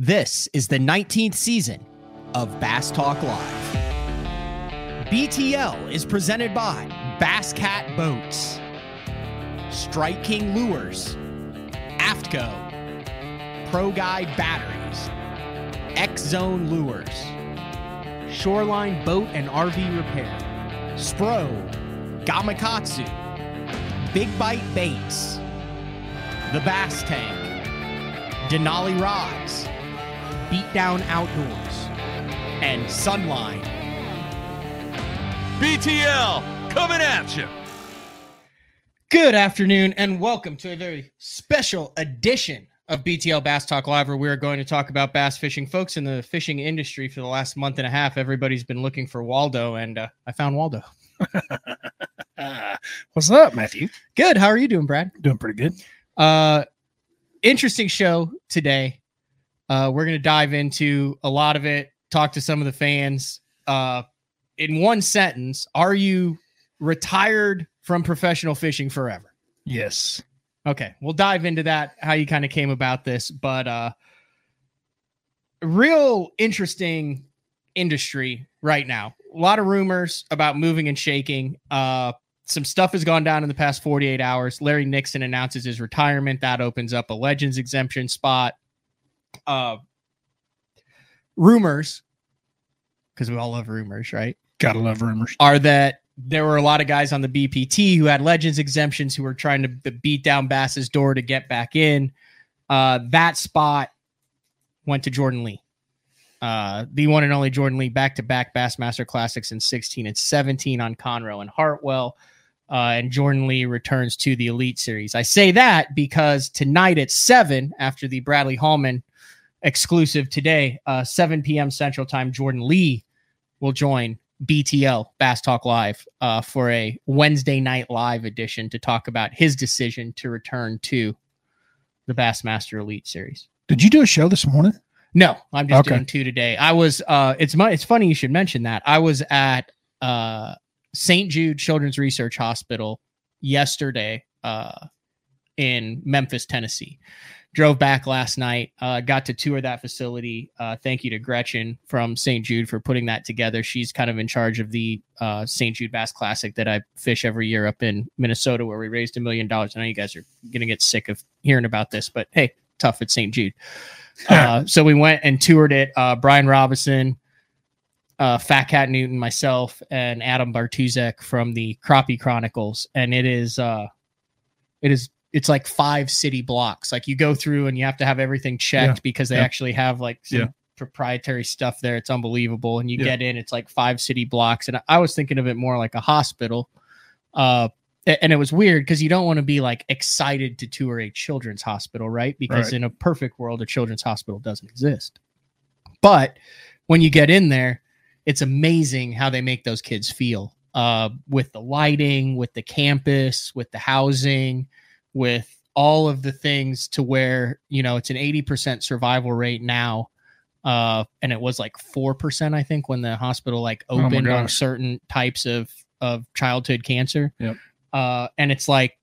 This is the 19th season of Bass Talk Live. BTL is presented by Bass Cat Boats, Strike King Lures, Aftco, Pro Guide Batteries, X Zone Lures, Shoreline Boat and RV Repair, Spro, Gamakatsu, Big Bite Baits, The Bass Tank, Denali Rods, Beatdown Outdoors, and Sunline. BTL coming at you. Good afternoon, and welcome to a very special edition of BTL Bass Talk Live, where we're going to talk about bass fishing. Folks in the fishing industry for the last month and a half, everybody's been looking for Waldo, and uh, I found Waldo. What's up, Matthew? Good. How are you doing, Brad? Doing pretty good. Uh, interesting show today. Uh, we're going to dive into a lot of it, talk to some of the fans. Uh, in one sentence, are you retired from professional fishing forever? Yes. Okay, we'll dive into that, how you kind of came about this, but uh, real interesting industry right now. A lot of rumors about moving and shaking. Uh, some stuff has gone down in the past 48 hours. Larry Nixon announces his retirement. That opens up a Legends exemption spot. Uh, rumors, because we all love rumors, right? Gotta love rumors. Are that there were a lot of guys on the BPT who had Legends exemptions who were trying to beat down Bass's door to get back in. Uh, that spot went to Jordan Lee. Uh, the one and only Jordan Lee back to back Bassmaster Classics in 16 and 17 on Conroe and Hartwell. Uh, and Jordan Lee returns to the Elite Series. I say that because tonight at 7, after the Bradley Hallman exclusive today, uh, 7 p.m. Central Time, Jordan Lee will join BTL Bass Talk Live uh, for a Wednesday night live edition to talk about his decision to return to the Bassmaster Elite Series. Did you do a show this morning? No, I'm just Okay. doing two today. I was uh it's my it's funny you should mention that. I was at uh St. Jude Children's Research Hospital yesterday uh in Memphis, Tennessee. Drove back last night, uh got to tour that facility. Uh thank you to Gretchen from St. Jude for putting that together. She's kind of in charge of the uh St. Jude Bass Classic that I fish every year up in Minnesota where we raised a million dollars. I know you guys are going to get sick of hearing about this, but hey, tough at St. Jude. Uh, so we went and toured it. Uh, Brian Robinson, uh, Fat Cat Newton, myself, and Adam Bartuzek from the Crappie Chronicles, and it is uh, it is it's like five city blocks. Like you go through and you have to have everything checked Yeah. because they Yeah. actually have like some Yeah. proprietary stuff there. It's unbelievable. And you get in, it's like five city blocks, and I was thinking of it more like a hospital. Uh, and it was weird because you don't want to be like excited to tour a children's hospital, right? Because Right. in a perfect world, a children's hospital doesn't exist. But when you get in there, it's amazing how they make those kids feel uh, with the lighting, with the campus, with the housing, with all of the things to where, you know, it's an 80% survival rate now. Uh, and it was like 4%, I think, when the hospital like Oh opened on certain types of, of childhood cancer. Yep. Uh, and it's like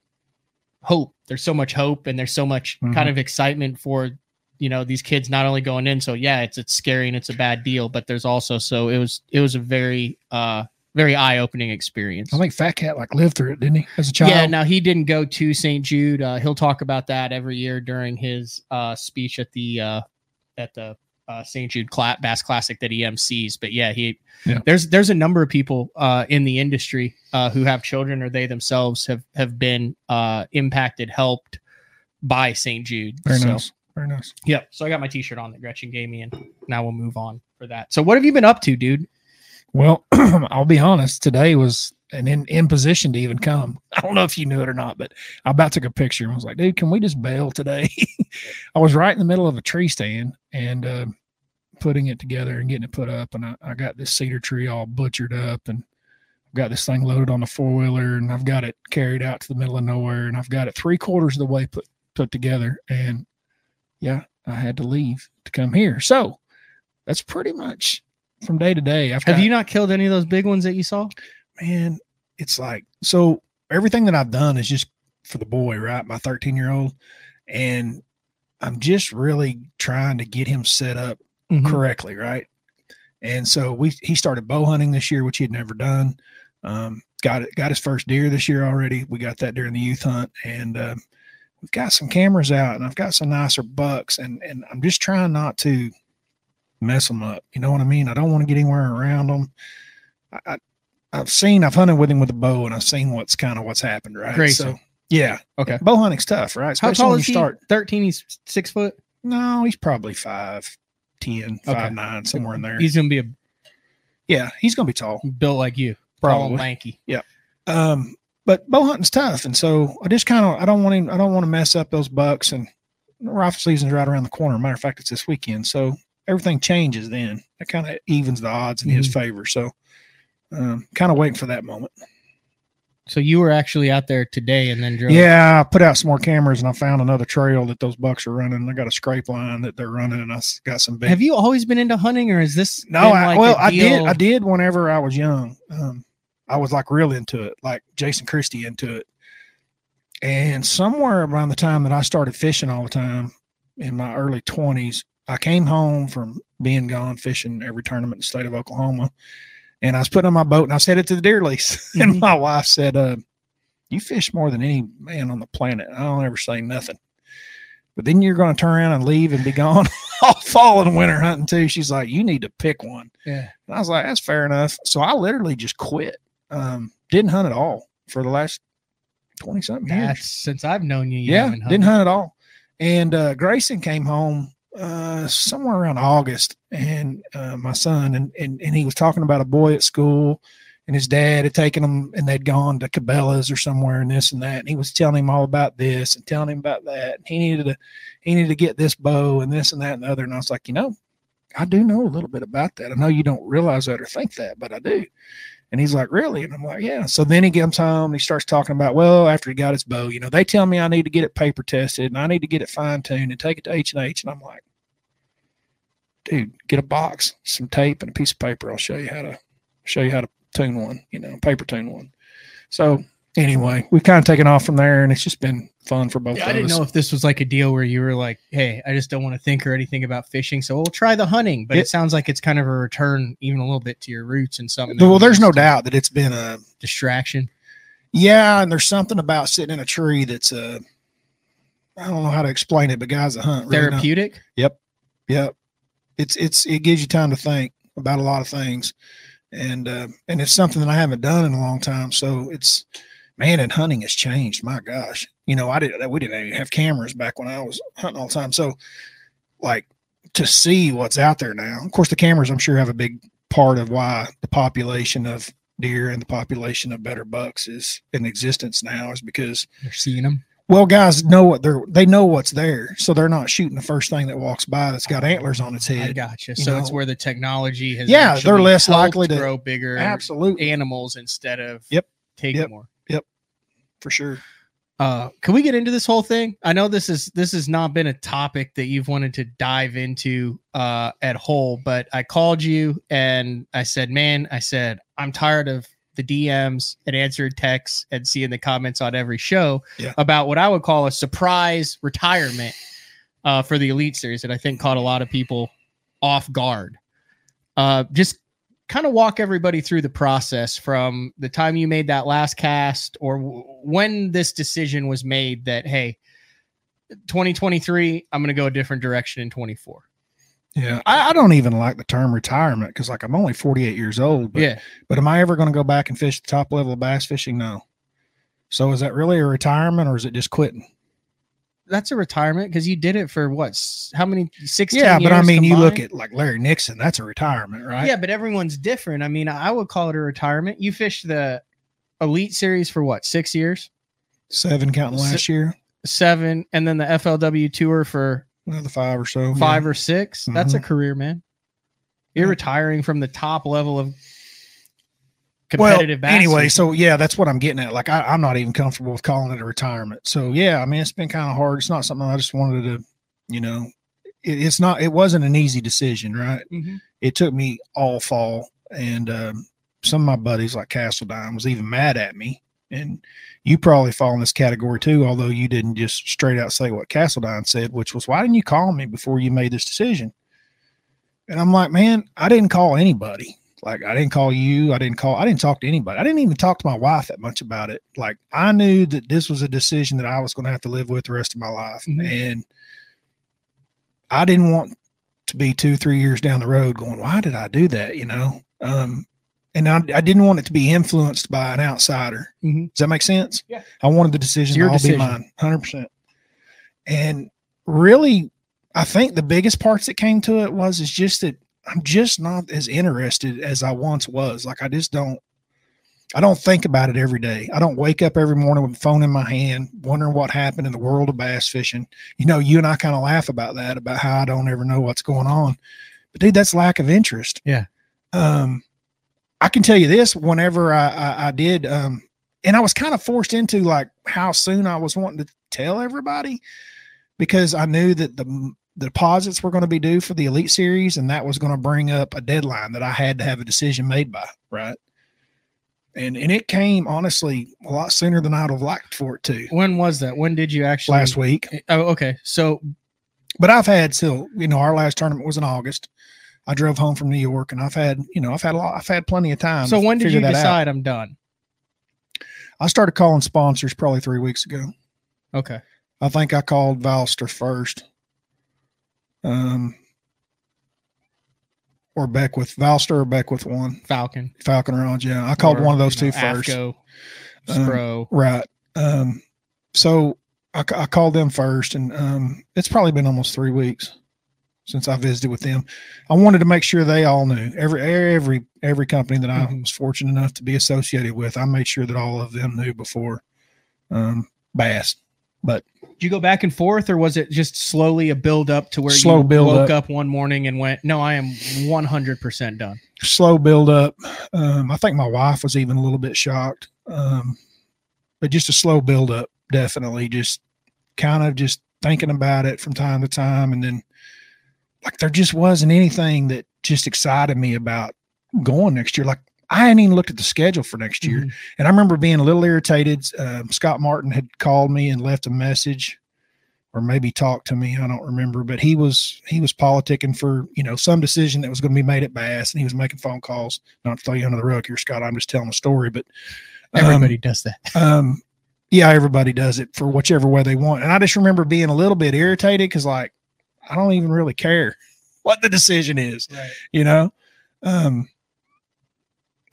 hope. There's so much hope and there's so much Mhm. kind of excitement for you know these kids not only going in so yeah it's it's scary and it's a bad deal but there's also so it was it was a very uh very eye-opening experience I think Fat Cat like lived through it, didn't he? As a child. yeah now he didn't go to st jude uh he'll talk about that every year during his uh speech at the uh at the uh st jude Cla- bass classic that he mcs but yeah he Yeah. there's there's a number of people uh in the industry uh who have children or they themselves have have been uh impacted helped by st jude Very So- nice. Very nice. Yep. So I got my T-shirt on that Gretchen gave me, and now we'll move on for that. So what have you been up to, dude? Well, I'll be honest. Today was an in, in position to even come. I don't know if you knew it or not, but I about took a picture and I was like, dude, can we just bail today? I was right in the middle of a tree stand and uh, putting it together and getting it put up. And I, I got this cedar tree all butchered up and I've got this thing loaded on the four wheeler and I've got it carried out to the middle of nowhere and I've got it three quarters of the way put, put together. And yeah, I had to leave to come here. So that's pretty much from day to day. I've Have got- you not killed any of those big ones that you saw? man, it's like so everything that I've done is just for the boy, right? My 13 year old. And I'm just really trying to get him set up Mhm. correctly, right? And so we he started bow hunting this year, which he had never done. Um, got it, got his first deer this year already. We got that during the youth hunt, and uh, we've got some cameras out, and I've got some nicer bucks, and and I'm just trying not to mess them up. You know what I mean? I don't want to get anywhere around them. I, I I've seen I've hunted with him with a bow, and I've seen what's kind of what's happened, right? Grayson. So yeah, Okay. bow hunting's tough, right? How Especially tall when is you he? start. Thirteen. He's six foot. No, he's probably five, ten, Okay. five nine, somewhere in there. He's gonna be a yeah, he's gonna be tall. built like you, tall Probably. lanky. Yeah. Um, but bow hunting's tough, and so I just kind of I don't want him. I don't want to mess up those bucks. And rifle season's right around the corner. Matter of fact, it's this weekend, so everything changes. Then That kind of evens the odds in his Mm-hmm. favor. So, um, kind of waiting for that moment. So you were actually out there today, and then drove. Yeah, I put out some more cameras, and I found another trail that those bucks are running. I got a scrape line that they're running, and I got some big. Have you always been into hunting, or is this No, I, like well, I did. I did whenever I was young. Um, I was like real into it, like Jason Christie into it. And somewhere around the time that I started fishing all the time in my early twenties, I came home from being gone fishing every tournament in the state of Oklahoma, and I was putting on my boat and I said it to the deer lease, and Mhm. my wife said, uh, "You fish more than any man on the planet." I don't ever say nothing. But then you're going to turn around and leave and be gone all fall and winter hunting too. She's like, you need to pick one. Yeah. And I was like, that's fair enough. So I literally just quit. Um, didn't hunt at all for the last 20 something years. Since I've known you. you yeah, didn't hunt at all. And uh, Grayson came home uh, somewhere around August, and uh, my son, and, and and he was talking about a boy at school, and his dad had taken him, and they'd gone to Cabela's or somewhere, and this and that, and he was telling him all about this and telling him about that. And he needed to, he needed to get this bow and this and that and the other. And I was like, you know, I do know a little bit about that. I know you don't realize that or think that, but I do. And he's like, really? And I'm like, yeah. So then he comes home and he starts talking about, well, after he got his bow, you know, they tell me I need to get it paper tested and I need to get it fine tuned and take it to H and H. And I'm like, dude, get a box, some tape, and a piece of paper. I'll show you how to show you how to tune one, you know, paper tune one. So anyway, we've kind of taken off from there, and it's just been fun for both Yeah, I didn't us. know if this was like a deal where you were like, "Hey, I just don't want to think or anything about fishing, so we'll try the hunting." But it, It- sounds like it's kind of a return, even a little bit to your roots and something. well, there's no doubt that it's been a distraction. Yeah, and there's something about sitting in a tree that's uh I don't know how to explain it, but guys that hunt really. Therapeutic. Yep. Yep. It's it's it gives you time to think about a lot of things. And uh and it's something that I haven't done in a long time. So it's man, and hunting has changed. My gosh. You know, I didn't we didn't even have cameras back when I was hunting all the time. So like to see what's out there now. Of course the cameras I'm sure have a big part of why the population of deer and the population of better bucks is in existence now is because they're seeing them. well guys know what they're they know what's there so they're not shooting the first thing that walks by that's got antlers on its I head gotcha. you So it's know. where the technology has. Yeah, they're less likely to- grow bigger absolutely animals instead of Yep. taking Yep. more. For sure Uh, can we get into this whole thing? I know this is this has not been a topic that you've wanted to dive into uh, at whole, but I called you and I said, "Man, I said I'm tired of the DMs and answered texts and seeing the comments on every show Yeah. about what I would call a surprise retirement uh, for the Elite Series that I think caught a lot of people off guard. Uh, just kind of walk everybody through the process from the time you made that last cast or w- when this decision was made that hey 2023 i'm going to go a different direction in 24 yeah i, I don't even like the term retirement because like i'm only 48 years old but, yeah. but am i ever going to go back and fish the top level of bass fishing? No. So is that really a retirement or is it just quitting that's a retirement because you did it for what how many 16 yeah but i mean you look at like larry nixon that's a retirement right yeah but everyone's different i mean i would call it a retirement you fished the elite series for what six years seven counting Se- last year seven and then the flw tour for another five or so five yeah. or 6 That's a Mhm. career, man. You're Yeah. retiring from the top level of competitive bass anyway, so yeah, that's what I'm getting at. Like, I, I'm not even comfortable with calling it a retirement. So yeah, I mean, it's been kind of hard. It's not something I just wanted to, you know, it, it's not. It wasn't an easy decision, right? Mhm. It took me all fall, and um, some of my buddies, like Castledine, was even mad at me and you probably fall in this category too, although you didn't just straight out say what Castledine said, which was, Why didn't you call me before you made this decision? And I'm like, Man, I didn't call anybody. Like, I didn't call you. I didn't call, I didn't talk to anybody. I didn't even talk to my wife that much about it. Like, I knew that this was a decision that I was going to have to live with the rest of my life. Mhm. And I didn't want to be two, three years down the road going, Why did I do that? You know? Um, and I, I didn't want it to be influenced by an outsider. Mhm. Does that make sense? Yeah. I wanted the decision to all decision. be mine, hundred percent. And really, I think the biggest parts that came to it was is just that I'm just not as interested as I once was. Like I just don't. I don't think about it every day. I don't wake up every morning with a phone in my hand, wondering what happened in the world of bass fishing. You know, you and I kind of laugh about that, about how I don't ever know what's going on. But dude, that's lack of interest. Yeah. Um, I can tell you this: whenever I I, I did, um, and I was kind of forced into like how soon I was wanting to tell everybody because I knew that the, the deposits were going to be due for the Elite Series, and that was going to bring up a deadline that I had to have a decision made by. Right. And and it came honestly a lot sooner than I'd have liked for it to. When was that? When did you actually? Last week, eh, Oh, okay. So but I've had still, you know, our last tournament was in August. I drove home from New York, and I've had, you know, I've had a lot, I've had plenty of time. so when did you that out. decide I'm done? I started calling sponsors probably three weeks ago. Okay. I think I called Valster first. Um, or Beckwith, Valster or Beckwith one, Falcon. Falcon Rods. Yeah, I called or, one of those you two know, first. AFTCO, Um, Right. Um, so I, I called them first, and um, it's probably been almost three weeks since I visited with them. I wanted to make sure they all knew every every every company that I Mhm. was fortunate enough to be associated with. I made sure that all of them knew before um, Bass. Did you go back and forth, or was it just slowly a build up to where Slow you build woke up. up. one morning and went, "No, I am 100 percent done." slow build up. Um, I think my wife was even a little bit shocked, um, but just a slow build up, definitely. Just kind of just thinking about it from time to time, and then like there just wasn't anything that just excited me about going next year. Like I hadn't even looked at the schedule for next year, Mhm. and I remember being a little irritated. Um, Scott Martin had called me and left a message, or maybe talked to me. I don't remember, but he was he was politicking for you know some decision that was going to be made at Bass, and he was making phone calls. Not to throw you under the rug here, Scott. I'm just telling a story, but um, Everybody does that. um, yeah, everybody does it for whichever way they want. And I just remember being a little bit irritated because like I don't even really care what the decision is Right. you know um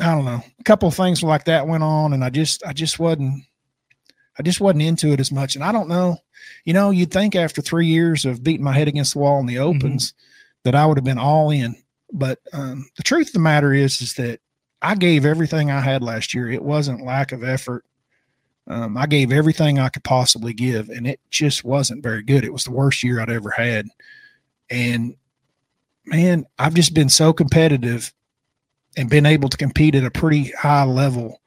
i don't know. A couple of things like that went on and i just i just wasn't i just wasn't into it as much. And i don't know you know you'd think after three years of beating my head against the wall in the opens that i would have been all in. But um the truth of the matter is is that i gave everything i had last year. It wasn't lack of effort. Um, i gave everything i could possibly give and it just wasn't very good. It was the worst year i'd ever had. And man, I've just been so competitive and been able to compete at a pretty high level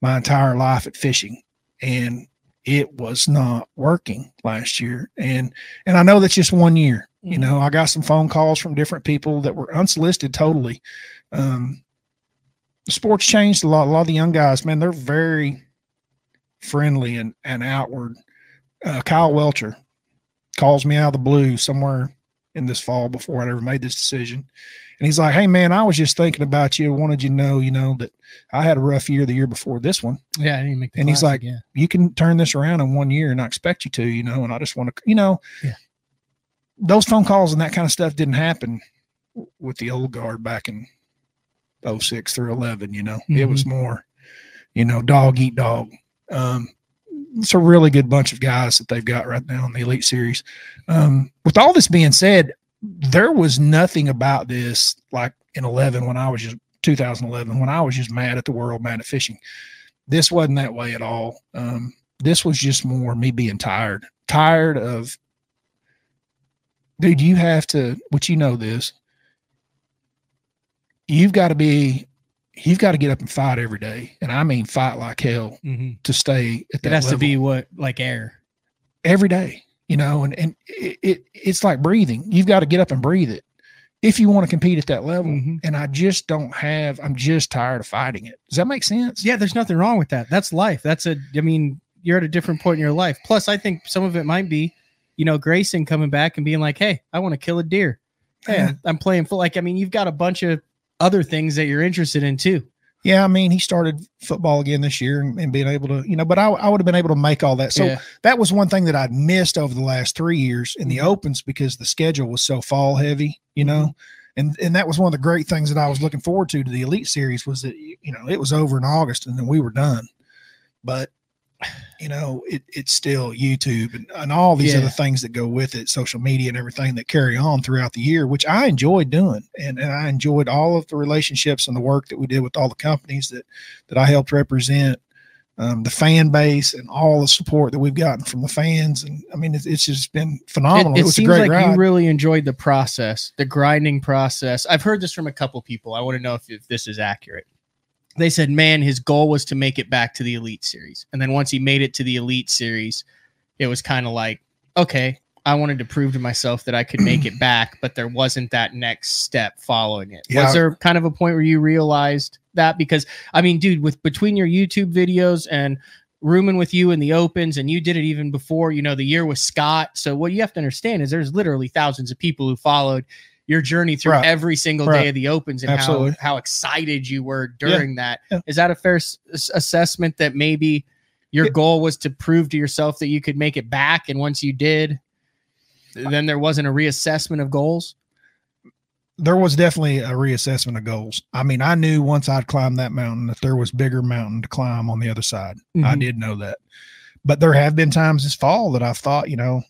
my entire life at fishing. And it was not working last year. And and I know that's just one year. You Mhm. know, I got some phone calls from different people that were unsolicited totally. Um sports changed a lot. A lot of the young guys, man, they're very friendly and, and outward. Uh, Kyle Welcher calls me out of the blue somewhere in this fall before I ever made this decision. And he's like, Hey man, I was just thinking about you. Wanted you to know, you know, that I had a rough year the year before this one. Yeah, I didn't make. The And he's like, yeah. You can turn this around in one year and I expect you to, you know, and I just want to, you know, Yeah. those phone calls and that kind of stuff didn't happen with the old guard back in 06 through 11, you know, it was more, you know, dog eat dog. Um, it's a really good bunch of guys that they've got right now in the elite series. Um, with all this being said, there was nothing about this like in 11 when I was just 2011 when I was just mad at the world, mad at fishing. This wasn't that way at all. Um, this was just more me being tired, tired of, dude, you have to, which you know this, you've got to be, you've got to get up and fight every day. And I mean, fight like hell Mhm. to stay at that It has to be what like air. every day, you know, and, and it, it it's like breathing. You've got to get up and breathe it. if you want to compete at that level. Mhm. And I just don't have. I'm just tired of fighting it. Does that make sense? Yeah, there's nothing wrong with that. That's life. That's a. I mean, you're at a different point in your life. Plus, I think some of it might be, you know, Grayson coming back and being like, "Hey, I want to kill a deer. Hey, Yeah. I'm, I'm playing full." Like, I mean, you've got a bunch of other things that you're interested in too. Yeah, I mean, he started football again this year and, and being able to, you know, but I, I would have been able to make all that. So Yeah. that was one thing that I'd missed over the last three years in the Mhm. opens because the schedule was so fall heavy, you know. And and that was one of the great things that I was looking forward to to the Elite Series was that you know it was over in August and then we were done, but you know it it's still YouTube and, and all these Yeah. other things that go with it, social media and everything that carry on throughout the year, which I enjoyed doing, and and I enjoyed all of the relationships and the work that we did with all the companies that that I helped represent um, the fan base and all the support that we've gotten from the fans. And I mean, it's, it's just been phenomenal. It, It, it was a seems great like ride. you really enjoyed the process, the grinding process. I've heard this from a couple people. I want to know if, if this is accurate. They said, man, his goal was to make it back to the Elite Series. And then once he made it to the Elite Series, it was kind of like, okay, I wanted to prove to myself that I could make it back, but there wasn't that next step following it. Yeah. Was there kind of a point where you realized that? Because, I mean, dude, with between your YouTube videos and rooming with you in the opens and you did it even before you know the year with scott so what you have to understand is there's literally thousands of people who followed your journey through Right. every single Right. day of the opens and Absolutely. how, how excited you were Yeah. during that. Is Yeah. that a fair s- assessment that maybe your Yeah. goal was to prove to yourself that you could make it back and once you did then there wasn't a reassessment of goals there was definitely a reassessment of goals. I mean, I knew once I'd climbed that mountain that there was bigger mountain to climb on the other side. I Mhm. did know that. But there have been times this fall that I've thought, you know,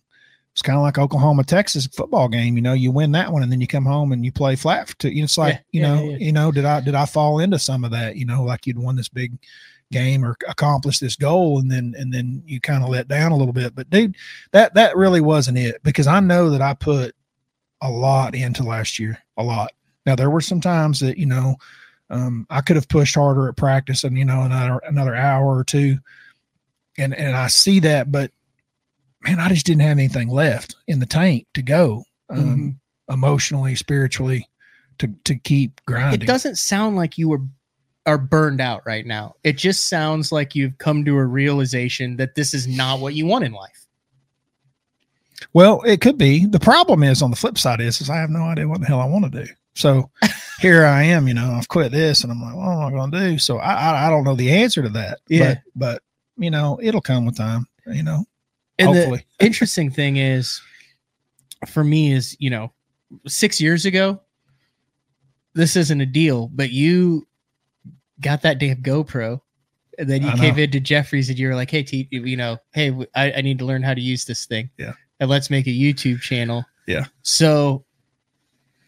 it's kind of like Oklahoma Texas football game. You know, you win that one and then you come home and you play flat for two. You know, it's like, Yeah, you yeah, know, yeah, you know, did I did I fall into some of that? You know, like you'd won this big game or accomplished this goal and then and then you kind of let down a little bit. But dude, that that really wasn't it because I know that I put a lot into last year, a lot. Now there were some times that you know um, I could have pushed harder at practice and you know another another hour or two, and and I see that, but man, I just didn't have anything left in the tank to go um, emotionally, spiritually, to to keep grinding. it doesn't sound like you were are burned out right now it just sounds like you've come to a realization that this is not what you want in life Well, it could be. The problem is on the flip side is, is I have no idea what the hell I want to do. So here I am, you know, I've quit this and I'm like, what am I going to do? So I, I, I don't know the answer to that. Yeah. But, but, you know, it'll come with time, you know, And the interesting thing is, for me, is you know, six years ago, this isn't a deal, but you got that damn GoPro, and then you I came know. into Jeffries and you were like, "Hey, T, you know, hey, I, I need to learn how to use this thing. Yeah. and let's make a YouTube channel. Yeah. So,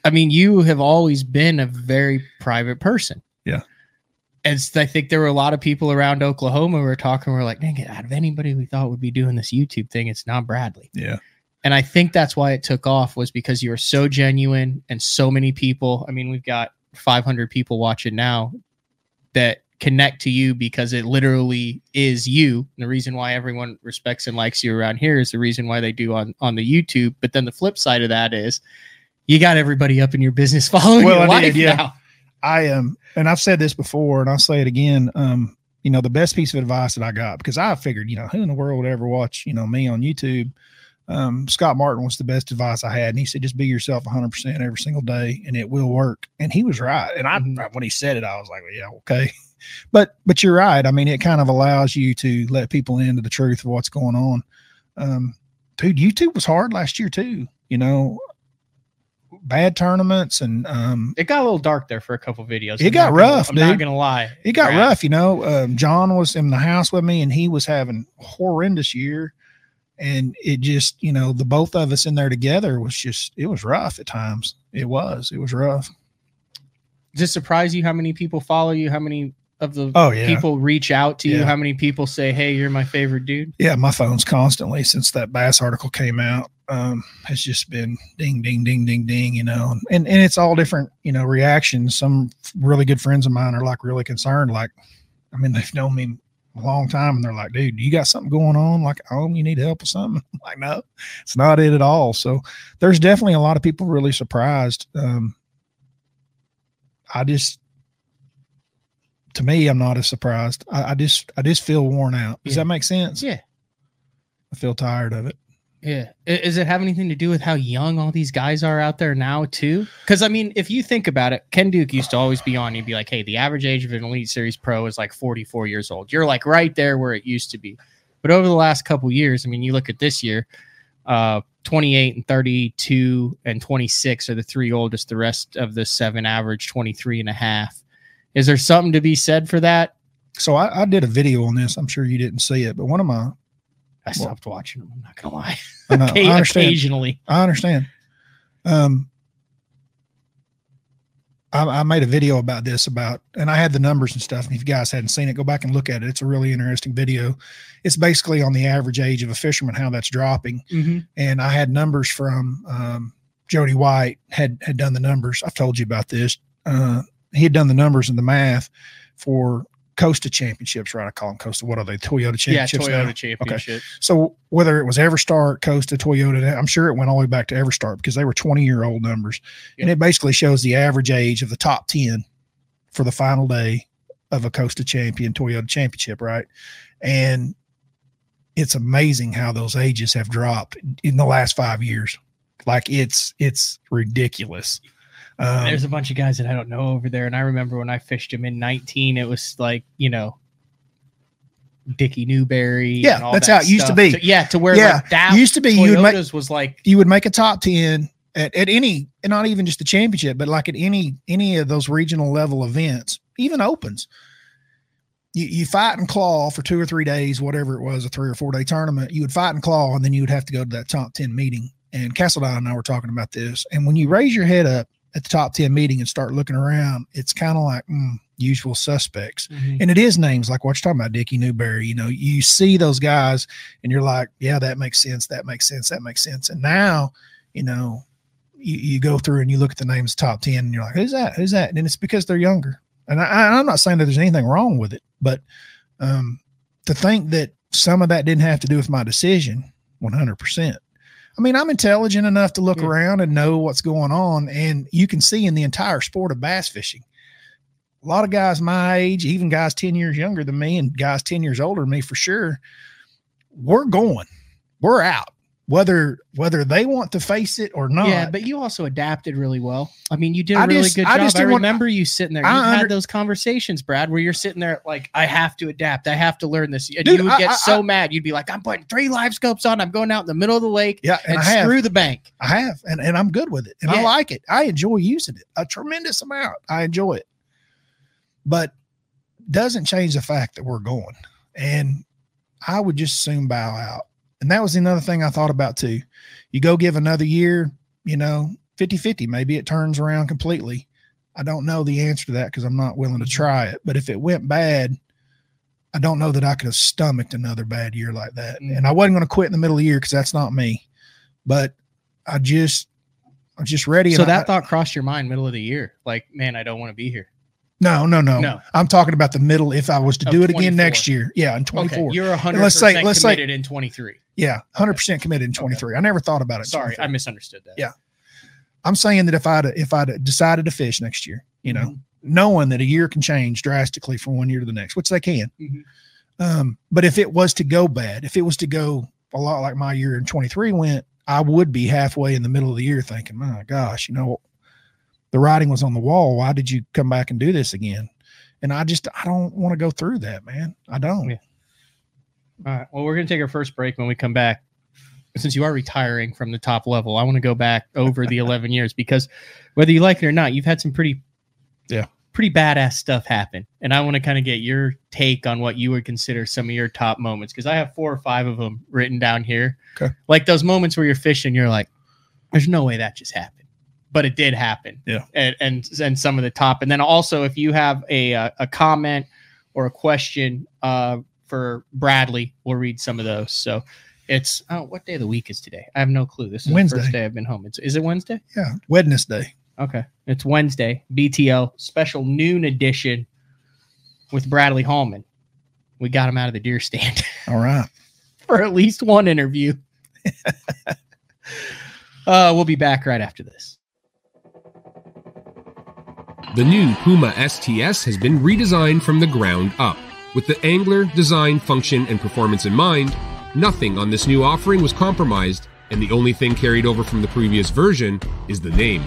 I mean, you have always been a very private person. Yeah. I think there were a lot of people around Oklahoma who were talking. We're like, "Dang it! Out of anybody we thought would be doing this YouTube thing, it's not Bradley." yeah. And I think that's why it took off was because you were so genuine and so many people. I mean, we've got 500 people watching now that connect to you because it literally is you. And the reason why everyone respects and likes you around here is the reason why they do on on the YouTube. But then the flip side of that is you got everybody up in your business following Well, your I life did, yeah. now. I am, and I've said this before, and I'll say it again. Um, you know, the best piece of advice that I got because I figured, you know, who in the world would ever watch, you know, me on YouTube? Um, Scott Martin was the best advice I had, and he said, just be yourself 100 percent every single day, and it will work. And he was right. And I, Mhm. when he said it, I was like, well, yeah, okay. But, but you're right. I mean, it kind of allows you to let people into the truth of what's going on. Um, dude, YouTube was hard last year too. You know, bad tournaments and um, It got a little dark there for a couple videos. It I'm got not gonna- rough, I'm not gonna lie. it got Brad. rough, you know. Um, John was in the house with me, and he was having horrendous year, and it just, you know, the both of us in there together was just, it was rough at times. It was, it was rough. Does it surprise you how many people follow you? How many of the Oh yeah, people reach out to you? Yeah. How many people say, "Hey, you're my favorite dude"? yeah. My phone's constantly since that Bass article came out. Um, has just been ding, ding, ding, ding, ding. You know, and and it's all different, you know, reactions. Some really good friends of mine are like really concerned, like, I mean, they've known me a long time, and they're like, "Dude, you got something going on? Like, oh, you need help with something?" I'm like, no, it's not it at all. So there's definitely a lot of people really surprised. Um, I just, to me, I'm not as surprised. I, I just, I just feel worn out. Does Yeah. that make sense? Yeah. I feel tired of it. Yeah. Is it have anything to do with how young all these guys are out there now, too? Because, I mean, if you think about it, Ken Duke used to always be on. He'd be like, hey, the average age of an Elite Series pro is like 44 years old. You're like right there where it used to be. But over the last couple years, I mean, you look at this year, uh, 28 and 32 and 26 are the three oldest. The rest of the seven average 23 and a half. Is there something to be said for that? So I, I did a video on this. I'm sure you didn't see it, but one of my, I stopped watching them. I'm not going to lie. I, know, I understand. Occasionally. I understand. Um, I, I made a video about this about, and I had the numbers and stuff. And if you guys hadn't seen it, go back and look at it. It's a really interesting video. It's basically on the average age of a fisherman, how that's dropping. Mm-hmm. And I had numbers from um, Jody White had had done the numbers. I've told you about this. Uh, he had done the numbers and the math for Costa Championships, right? I call them Costa. What are they? Toyota Yeah, Championships. now? Toyota Championship. So whether it was Everstart, Costa, Toyota, I'm sure it went all the way back to Everstart because they were 20 year old numbers. And it basically shows the average age of the top 10 for the final day of a Costa champion Toyota championship, right? And it's amazing how those ages have dropped in the last five years. Like it's it's ridiculous. Um, There's a bunch of guys that I don't know over there, and I remember when I fished him in 19, it was like you know, Dickie Newberry. Yeah, and all that's that how it used to be. So, yeah, to where Yeah, like that used to be you would make- was like you would make a top 10 at, at any and not even just the championship but like at any any of those regional level events even opens you, you fight and claw for two or three days whatever it was a three or four day tournament you would fight and claw and then you would have to go to that top 10 meeting and Castledine and I were talking about this and when you raise your head up at the top 10 meeting and start looking around it's kind of like mm, usual suspects Mhm. and it is names like what you're talking about, Dickie Newberry. You know, you see those guys and you're like, yeah, that makes sense. That makes sense. That makes sense. And now, you know, you, you go through and you look at the names top 10 and you're like, who's that? Who's that? And it's because they're younger. And I, I'm not saying that there's anything wrong with it, but um, to think that some of that didn't have to do with my decision, 100%. I mean, I'm intelligent enough to look Yeah. around and know what's going on. And you can see in the entire sport of bass fishing, a lot of guys my age, even guys 10 years younger than me and guys 10 years older than me for sure, we're going. We're out. Whether whether they want to face it or not. Yeah, but you also adapted really well. I mean, you did a I really just- good I job. just I didn't want- remember you sitting there. You I had under- those conversations, Brad, where you're sitting there like, I have to adapt. I have to learn this. And Dude, you would get I- so mad. You'd be like, I'm putting three LiveScopes on. I'm going out in the middle of the lake yeah, and, and, I have. the bank. I have, and, and I'm good with it. And I like it. I enjoy using it a tremendous amount. I enjoy it. But doesn't change the fact that we're going. And I would just soon bow out. And that was another thing I thought about too. You go give another year, you know, 50 50, maybe it turns around completely. I don't know the answer to that because I'm not willing to try it. But if it went bad, I don't know that I could have stomached another bad year like that. Mhm. And I wasn't going to quit in the middle of the year because that's not me. But I just, I'm just ready. So and I- that thought crossed your mind middle of the year. Like, man, I don't want to be here. No, no, no, No. I'm talking about the middle. If I was to Of do it again next year, yeah, in 24, Okay, you're 100% let's say- let's say- committed in 23. yeah, 100 percent committed in 23. I never thought about it. Sorry, 23. I misunderstood that. Yeah. I'm saying that if I'd if I'd decided to fish next year, you know, Mhm. knowing that a year can change drastically from one year to the next, which they can. Mhm. Um, but if it was to go bad, if it was to go a lot like my year in 23 went, I would be halfway in the middle of the year thinking, my gosh, you know, the writing was on the wall. Why did you come back and do this again? And I just, I don't want to go through that, man. I don't. Yeah. All right. Well, we're going to take our first break when we come back. Since you are retiring from the top level, I want to go back over the 11 years because whether you like it or not, you've had some pretty, Yeah. pretty badass stuff happen. And I want to kind of get your take on what you would consider some of your top moments because I have four or five of them written down here. Okay. Like those moments where you're fishing, you're like, there's no way that just happened, but it did happen. Yeah. And, and, and some of the top. And then also, if you have a, uh, a comment or a question, uh, for Bradley. We'll read some of those. So it's oh, what day of the week is today? I have no clue. This is Wednesday. the first day I've been home. It's is it Wednesday? Yeah. Wednesday. Okay, it's Wednesday. BTL special noon edition with Bradley Hallman. we got him out of the deer stand All right. for at least one interview. uh, we'll be back right after this. The new Puma STS has been redesigned from the ground up. With the angler, design, function, and performance in mind, nothing on this new offering was compromised, and the only thing carried over from the previous version is the name.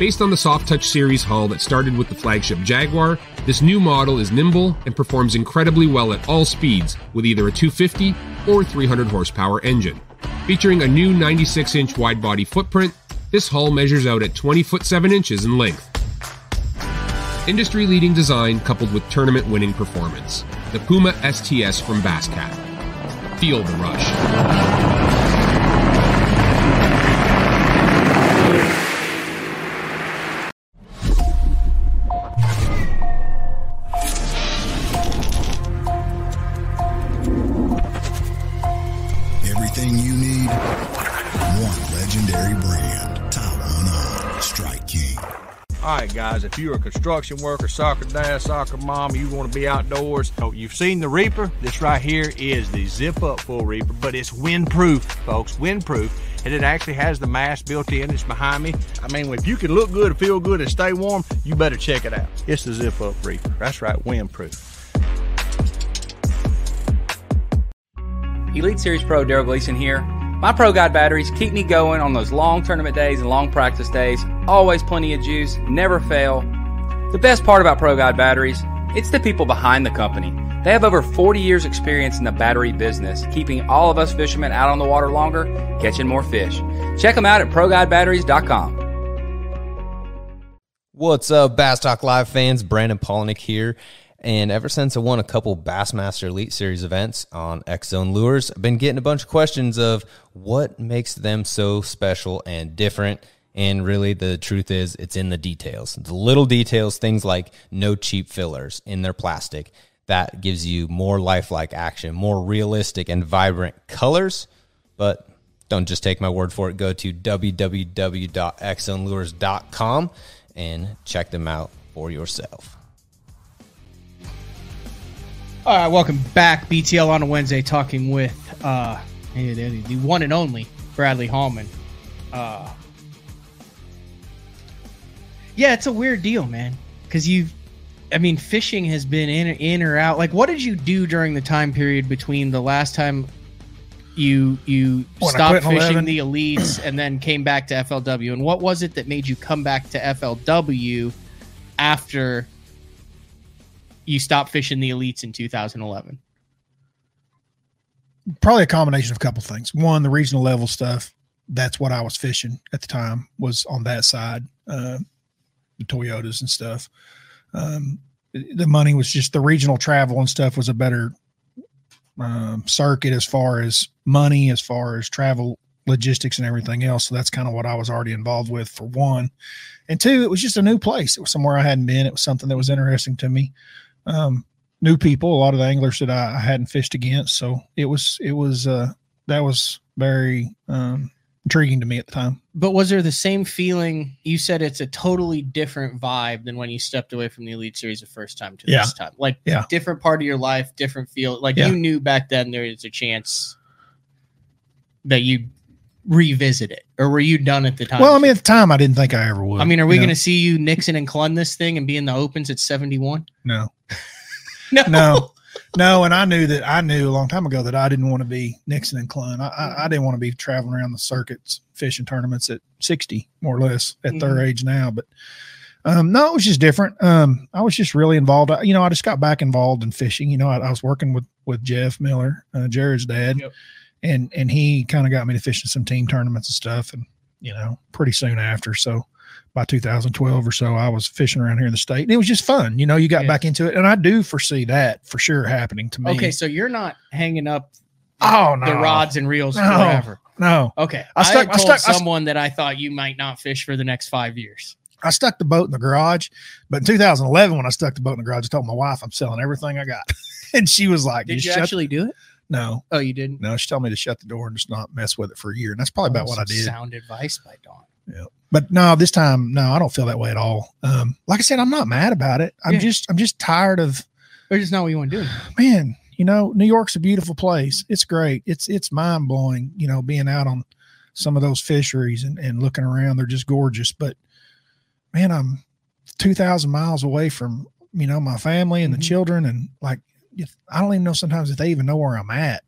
Based on the Soft Touch series hull that started with the flagship Jaguar, this new model is nimble and performs incredibly well at all speeds with either a 250 or 300 horsepower engine. Featuring a new 96 inch wide body footprint, this hull measures out at 20 foot 7 inches in length. Industry leading design coupled with tournament winning performance. The Puma STS from Basscat. Feel the rush. All right, guys, if you're a construction worker, soccer dad, soccer mom, you want to be outdoors, oh, you've seen the Reaper. This right here is the zip up full Reaper, but it's windproof, folks, windproof. And it actually has the mast built in. It's behind me. I mean, if you can look good, feel good, and stay warm, you better check it out. It's the zip up Reaper. That's right, windproof. Elite Series Pro Darold Gleason here. My Pro Guide batteries keep me going on those long tournament days and long practice days. Always plenty of juice, never fail. The best part about Pro Guide batteries, it's the people behind the company. They have over 40 years experience in the battery business, keeping all of us fishermen out on the water longer, catching more fish. Check them out at ProGuideBatteries.com. What's up, Bass Talk Live fans? Brandon Palaniuk here. And ever since I won a couple Bassmaster Elite Series events on X Zone Lures, I've been getting a bunch of questions of what makes them so special and different. And really, the truth is, it's in the details. The little details, things like no cheap fillers in their plastic, that gives you more lifelike action, more realistic and vibrant colors. But don't just take my word for it. Go to www.xzonelures.com and check them out for yourself. All right, welcome back. BTL on a Wednesday, talking with uh, the one and only Bradley Hallman. Uh, yeah, it's a weird deal, man. Because you, I mean, fishing has been in, in or out. Like, what did you do during the time period between the last time you you When stopped fishing 11. the elites and then came back to FLW? And what was it that made you come back to FLW after you stopped fishing the elites in 2011? Probably a combination of a couple things. One, the regional level stuff. That's what I was fishing at the time was on that side, uh, the Toyotas and stuff. Um, the money was just the regional travel and stuff was a better um, circuit as far as money, as far as travel logistics and everything else. So that's kind of what I was already involved with for one. And two, it was just a new place. It was somewhere I hadn't been. It was something that was interesting to me. Um, new people, a lot of the anglers that I, I hadn't fished against. So it was, it was, uh, that was very, um, intriguing to me at the time. But was there the same feeling? You said it's a totally different vibe than when you stepped away from the Elite Series the first time to Yeah. this time. Like, Yeah. different part of your life, different feel. Like, Yeah. you knew back then there was a chance that you revisit it, or were you done at the time? Well, I mean, at the time, I didn't think I ever would. I mean, are we going to see you Nixon and Clunn this thing and be in the opens at 71? No, No. no, no. And I knew that I knew a long time ago that I didn't want to be Nixon and Clunn. I, I, I didn't want to be traveling around the circuits, fishing tournaments at 60, more or less, at their age now. But um, no, it was just different. Um, I was just really involved. I, you know, I just got back involved in fishing. You know, I, I was working with with Jeff Miller, uh, Jared's dad, Yep. and and he kind of got me to fishing some team tournaments and stuff. And you know, pretty soon after, so by 2012 or so, I was fishing around here in the state, and it was just fun. You know, you got Yeah. back into it, and I do foresee that for sure happening to me. Okay, so you're not hanging up Oh no, the rods and reels No. forever. No, Okay. I I, stuck- I told stuck- I st- someone that I thought you might not fish for the next five years. I stuck the boat in the garage, but in 2011, when I stuck the boat in the garage, I told my wife I'm selling everything I got, and she was like, Did "Just you shut actually do it? No, Oh, you didn't. no. She told me to shut the door and just not mess with it for a year, and that's probably about Oh, what I did. Sound advice by Dawn. But no, this time, no, I don't feel that way at all. Um, like I said, I'm not mad about it. I'm Yeah. just, I'm just tired of or just not what you want to do. man, you know, New York's a beautiful place. It's great. It's it's mind blowing, you know, being out on some of those fisheries and, and looking around. They're just gorgeous. But man, I'm two thousand miles away from, you know, my family and the Mhm. children and like if, I don't even know sometimes if they even know where I'm at.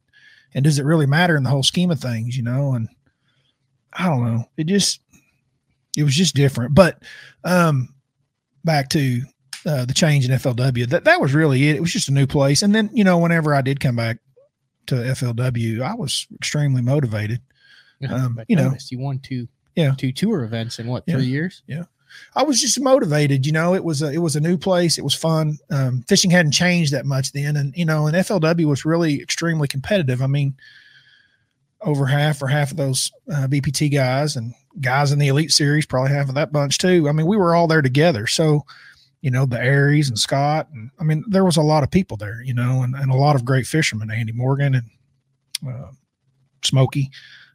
And does it really matter in the whole scheme of things, you know? And I don't know. It just it was just different. But um back to uh, the change in FLW. That that was really it. It was just a new place. And then you know, whenever I did come back to FLW, I was extremely motivated. Um, you know, you won two, Yeah. two tour events in what Yeah. three years? Yeah. I was just motivated. You know, it was a it was a new place. It was fun. Um, fishing hadn't changed that much then, and you know, and FLW was really extremely competitive. I mean, over half or half of those uh, BPT guys and guys in the Elite Series, probably of that bunch too. I mean, we were all there together. So, you know, the Aries and Scott, and I mean, there was a lot of people there. You know, and, and a lot of great fishermen, Andy Morgan and uh, Smokey,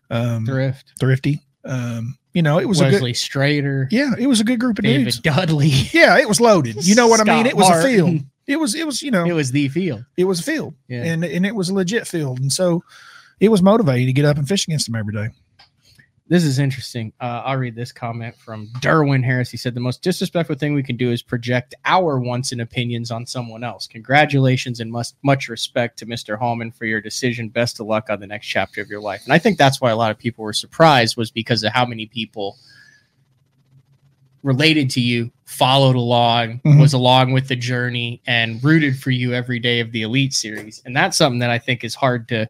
um, Thrift, Thrifty. Um, you know, it was a Wesley good. Strader, Yeah, it was a good group of David dudes. Dudley. Yeah, it was loaded. You know what I mean? It was Martin. a field. It was it was you know It was the field. it was a field, Yeah. and and it was a legit field, and so it was motivating to get up and fish against them every day. This is interesting. Uh, I'll read this comment from Derwin Harris. He said, The most disrespectful thing we can do is project our wants and opinions on someone else. Congratulations and much, much respect to Mr. Hallman for your decision. Best of luck on the next chapter of your life. And I think that's why a lot of people were surprised, was because of how many people related to you, followed along, Mhm. was along with the journey, and rooted for you every day of the Elite Series. And that's something that I think is hard to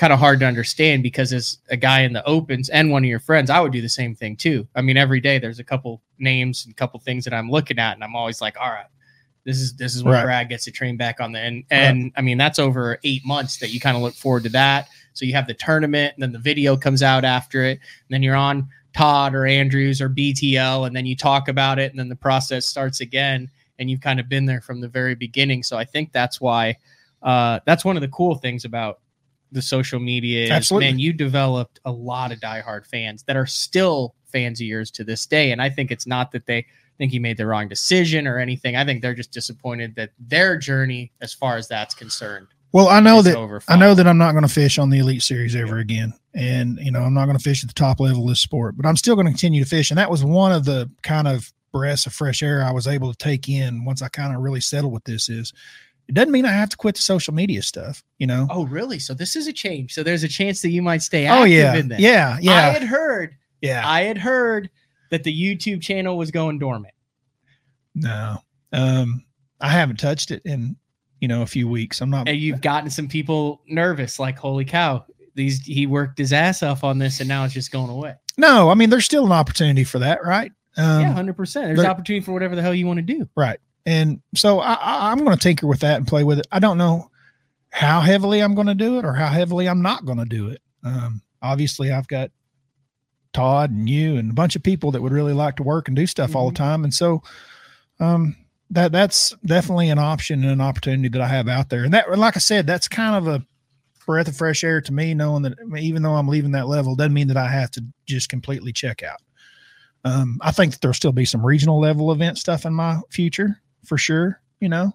kind of hard to understand because as a guy in the opens and one of your friends, I would do the same thing too. I mean, every day there's a couple names and a couple things that I'm looking at, and I'm always like, all right, this is this is when Right. Brad gets to train back on the and and I mean that's over eight months that you kind of look forward to that. So you have the tournament, and then the video comes out after it, and then you're on Todd or Andrews or BTL, and then you talk about it, and then the process starts again, and you've kind of been there from the very beginning. So I think that's why uh, that's one of the cool things about the social media is Absolutely. man, you developed a lot of diehard fans that are still fans of yours to this day. And I think it's not that they think you made the wrong decision or anything. I think they're just disappointed that their journey, as far as that's concerned, Well, I know that. I know that I'm not going to fish on the Elite Series ever again, and you know I'm not going to fish at the top level of this sport, but I'm still going to continue to fish, and that was one of the kind of breaths of fresh air I was able to take in once I kind of really settled with this. Is it doesn't mean I have to quit the social media stuff, you know? Oh, really? So this is a change. So there's a chance that you might stay Oh, active yeah, in that. yeah, yeah, I had heard. yeah. I had heard that the YouTube channel was going dormant. No, um, I haven't touched it in you know a few weeks. I'm not. and you've gotten some people nervous like holy cow these he worked his ass off on this and now it's just going away No, I mean there's still an opportunity for that, right? Um, yeah 100% there's there- opportunity for whatever the hell you want to do Right. And so I, I, I'm going to tinker with that and play with it. I don't know how heavily I'm going to do it or how heavily I'm not going to do it. Um, obviously, I've got Todd and you and a bunch of people that would really like to work and do stuff all the time. And so um, that that's definitely an option and an opportunity that I have out there. And that, like I said, that's kind of a breath of fresh air to me, knowing that even though I'm leaving that level, doesn't mean that I have to just completely check out. Um, I think that there'll still be some regional level event stuff in my future for sure, you know.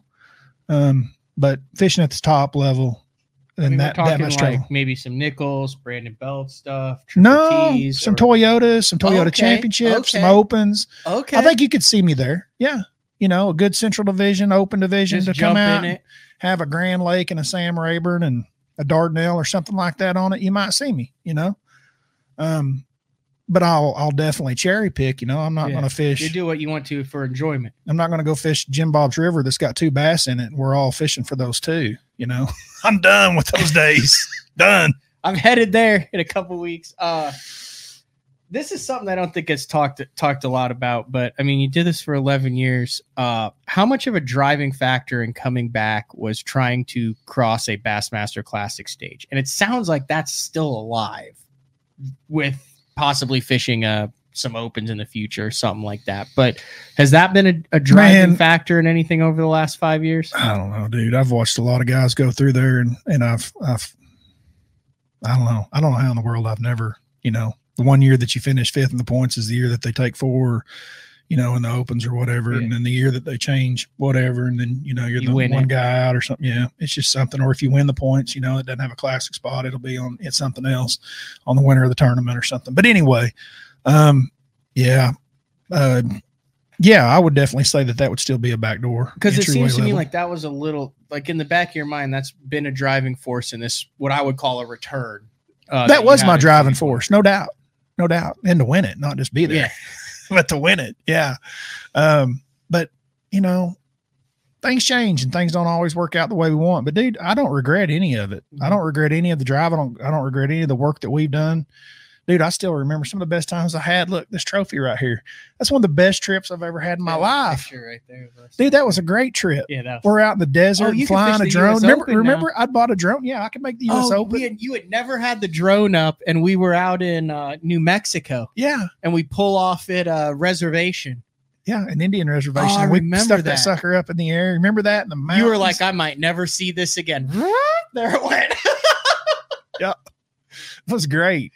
Um, but fishing at the top level I and mean, that, that talking much like trouble. maybe some nickels brandon belt stuff No, Ts, some or- Toyotas, some Toyota Okay, championships, some opens. okay I think you could see me there. Yeah. You know, a good central division, open division just to come out, in and it have a Grand Lake and a Sam Rayburn and a Dardanelle or something like that on it. You might see me, you know. Um, but I'll I'll definitely cherry pick. You know, I'm not Yeah. going to fish. you do what you want to for enjoyment I'm not going to go fish Jim Bob's River that's got two bass in it. And we're all fishing for those two. You know, I'm done with those days. done. I'm headed there in a couple weeks. Uh, this is something I don't think gets talked talked a lot about, but I mean, you did this for 11 years. Uh, how much of a driving factor in coming back was trying to cross a Bassmaster Classic stage? And it sounds like that's still alive, with possibly fishing uh, some opens in the future, or something like that. But has that been a, a driving Man. factor in anything over the last five years? I don't know, dude. I've watched a lot of guys go through there, and and I've I've I don't know. I don't know how in the world I've never, you know, the one year that you finish fifth in the points is the year that they take four. You know, in the opens or whatever. Yeah. And then the year that they change whatever, and then you know you're You the one it. guy out or something. Yeah, it's just something. Or if you win the points, you know, it doesn't have a classic spot. It'll be on it's something else on the winner of the tournament or something. But anyway, um, yeah, uh, yeah, I would definitely say that that would still be a backdoor because it seems to me like that was a little like in the back of your mind that's been a driving force in this what i would call a return uh, that you was my driving force, no doubt, no doubt, and to win it, not just be there. yeah but to win it. Yeah. Um, but you know, things change and things don't always work out the way we want. But dude, I don't regret any of it. I don't regret any of the drive. I don't I don't regret any of the work that we've done. Dude, I still remember some of the best times I had. Look, this trophy right here. That's one of the best trips I've ever had in my life. right there. Dude, that was a great trip. yeah that was, We're out in the desert Oh, flying a drone. US Remember, remember I bought a drone. Yeah, I can make the US oh, Open. we had, you had never had the drone up and we were out in uh, new mexico yeah, and we pull off at a reservation yeah, an Indian reservation. Oh, I we remember stuck that. that. sucker up in the air. Remember that in the mountains? you were like i might never see this again there it went it was great.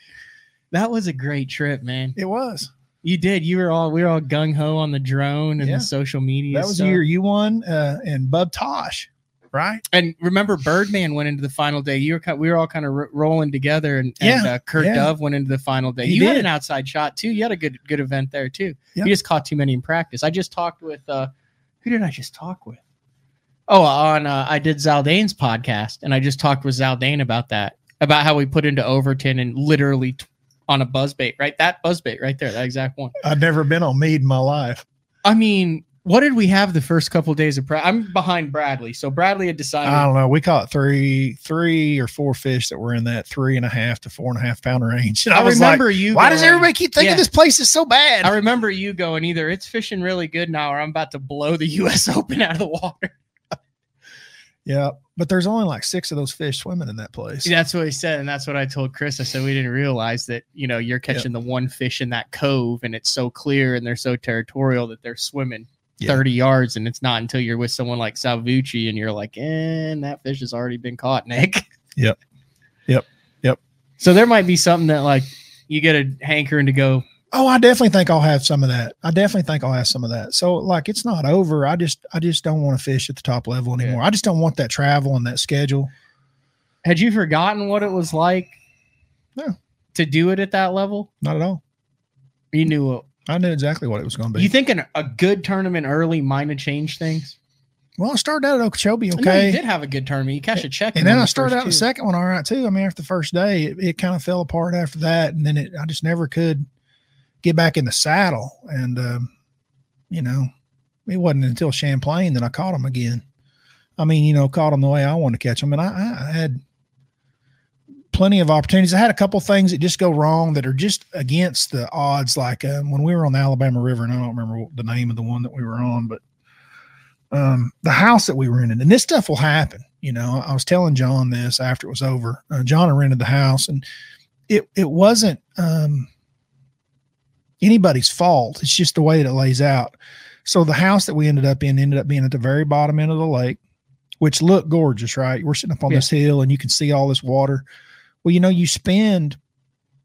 That was a great trip man It was. You did. You were all we were all gung ho on the drone and Yeah. the social media. That was stuff. the year you won, uh, and Bub Tosh, right? And remember, Birdman went into the final day. You were kind, we were all kind of r- rolling together, and, and Yeah, uh, Kurt yeah. Dove went into the final day. He you had an outside shot too. You had a good good event there too. Yeah. You just caught too many in practice. I just talked with uh, who did I just talk with? Oh, on uh, I did Zaldain's podcast, and I just talked with Zaldane about that, about how we put into Overton and literally t- on a buzzbait, right? That buzzbait right there, that exact one. I've never been on mead in my life. I mean, what did we have the first couple days of practice? I'm behind Bradley, so Bradley had decided. I don't know. We caught three, three or four fish that were in that three and a half to four and a half pound range. And I, I, was remember like, you. why does everybody keep thinking Yeah. this place is so bad? I remember you going either it's fishing really good now, or I'm about to blow the U.S. Open out of the water. Yeah, but there's only like six of those fish swimming in that place. That's what he said, and that's what I told Chris. I said we didn't realize that you know you're catching the one fish in that cove, and it's so clear and they're so territorial that they're swimming. Yeah. 30 yards and it's not until you're with someone like Salvucci and you're like, eh, and that fish has already been caught, Nick. Yep. Yep. Yep. So there might be something that like you get a hankering to go, Oh, I definitely think I'll have some of that. I definitely think I'll have some of that. So like it's not over. I just I just don't want to fish at the top level anymore. I just don't want that travel and that schedule. had you forgotten what it was like No. to do it at that level? Not at all. You knew it. I knew exactly what it was going to be. You think an, a good tournament early might have changed things? well, I started out at Okeechobee, No, okay. you did have a good tournament. You cashed a check. and then I started out the second one all right too. I mean, after the first day, it, it kind of fell apart after that, and then it I just never could get back in the saddle. And um, you know, it wasn't until Champlain that I caught them again. I mean, you know, caught them the way I want to catch them, and I, I had plenty of opportunities. I had a couple things that just go wrong that are just against the odds. Like um, when we were on the Alabama River, and I don't remember what the name of the one that we were on, but um, the house that we in, and this stuff will happen. You know, I was telling John this after it was over. Uh, John rented the house, and it it wasn't um, anybody's fault. It's just the way that it lays out. So the house that we ended up in ended up being at the very bottom end of the lake, which looked gorgeous, right? We're sitting up on Yeah. this hill, and you can see all this water. Well, you know, you spend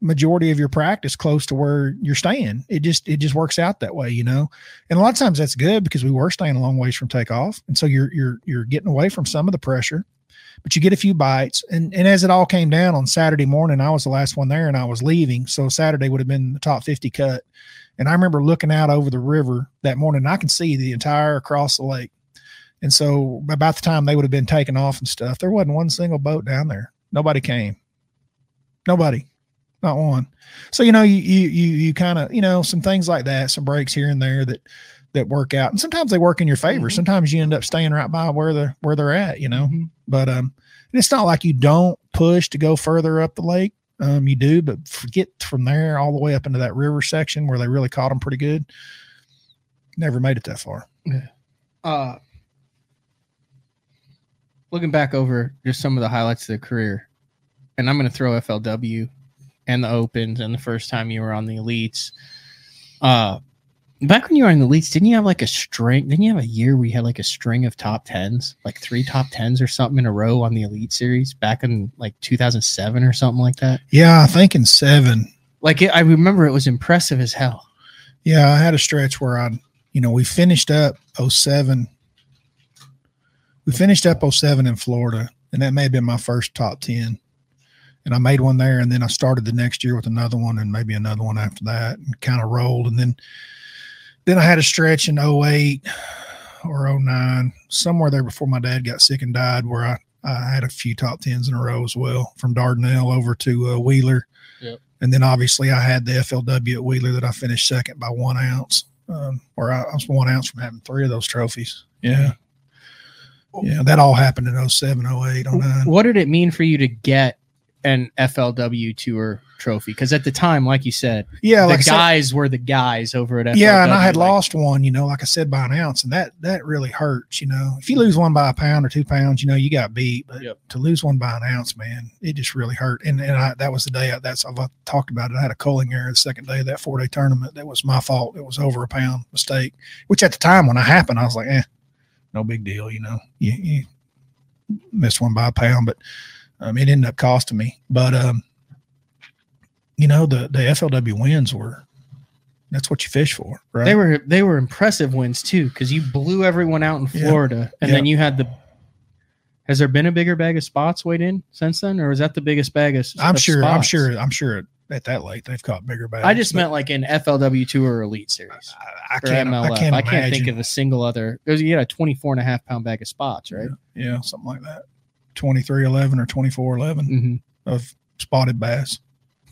majority of your practice close to where you're staying. It just it just works out that way, you know. And a lot of times that's good because we were staying a long ways from takeoff, and so you're you're you're getting away from some of the pressure, but you get a few bites. And and as it all came down on Saturday morning, I was the last one there, and I was leaving, so Saturday would have been the top fifty cut. And I remember looking out over the river that morning, I can see the entire across the lake. And so about the time they would have been taken off and stuff, there wasn't one single boat down there. Nobody came. Nobody not one. So you know, you you you, you kind of you know some things like that, some breaks here and there that that work out, and sometimes they work in your favor. Mhm. Sometimes you end up staying right by where they're where they're at, you know. Mhm. But um, it's not like you don't push to go further up the lake. Um, you do, but forget from there all the way up into that river section where they really caught them pretty good. Never made it that far. Yeah. Uh looking back over just some of the highlights of the career, and I'm going to throw FLW and the Opens and the first time you were on the Elites. Uh, back when you were in the Elites, didn't you have like a string? Didn't you have a year where you had like a string of top tens, like three top tens or something in a row on the Elite Series back in like 2007 or something like that? Yeah, I think in seven. Like it, I remember it was impressive as hell. Yeah, I had a stretch where I, you know, we finished up 07. We finished up 07 in Florida, and that may have been my first top 10. And I made one there, and then I started the next year with another one, and maybe another one after that, and kind of rolled. And then, then I had a stretch in 08 or 09, somewhere there before my dad got sick and died, where I, I had a few top tens in a row as well, from Dardanelle over to uh, Wheeler. Yep. And then obviously I had the FLW at Wheeler that I finished second by one ounce, um, or I, I was one ounce from having three of those trophies. Yeah. Yeah, that all happened in 07, 08, 09. What did it mean for you to get an FLW Tour trophy? Because at the time, like you said, Yeah, the like I said- guys were the guys over at FLW. yeah, and I had like, lost one, you know, like I said, by an ounce, and that that really hurts, you know. If you lose one by a pound or two pounds, you know, you got beat. But Yep. to lose one by an ounce, man, it just really hurt. And and I, that was the day I, that's I've talked about it. I had a culling error the second day of that four day tournament. That was my fault. It was over a pound mistake, which at the time when it happened, I was like, eh, no big deal, you know. You, you missed one by a pound, but um, it ended up costing me. But um, you know, the the FLW wins were. That's what you fish for, right? They were they were impressive wins too, because you blew everyone out in Yeah. Florida, and then you had the. Has there been a bigger bag of spots weighed in since then, or is that the biggest bag of? Spots I'm of sure. I'm sure. I'm sure at that late they've caught bigger bags. I just meant like in FLW Tour or Elite Series I, I can't. MLF. I can't, I can't think of a single other. Because you had a 24 and a half pound bag of spots, right? Yeah, something like that. Twenty three eleven or twenty four eleven Mm-hmm. of spotted bass.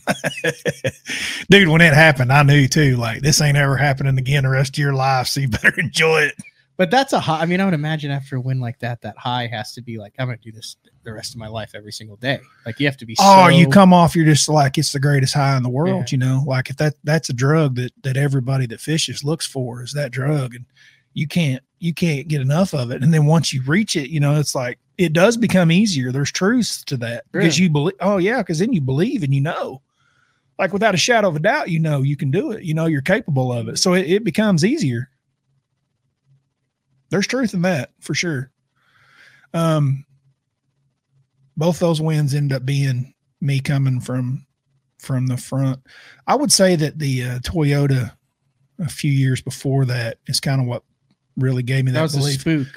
Dude, when it happened, I knew too. Like this ain't ever happening again the rest of your life, so you better enjoy it. But that's a high. I mean, I would imagine after a win like that, that high has to be like, I'm to do this the rest of my life every single day. Like you have to be. Oh, you come off, you're just like it's the greatest high in the world. Yeah. You know, like if that that's a drug that that everybody that fishes looks for is that drug, and you can't you can't get enough of it. And then once you reach it, you know, it's like it does become easier. There's truths to that because Really? you believe. Oh yeah, because then you believe and you know, like without a shadow of a doubt, you know you can do it. You know you're capable of it, so it, it becomes easier. There's truth in that for sure. Um, both those wins end up being me coming from from the front. I would say that the uh, Toyota a few years before that is kind of what really gave me that, That was a spook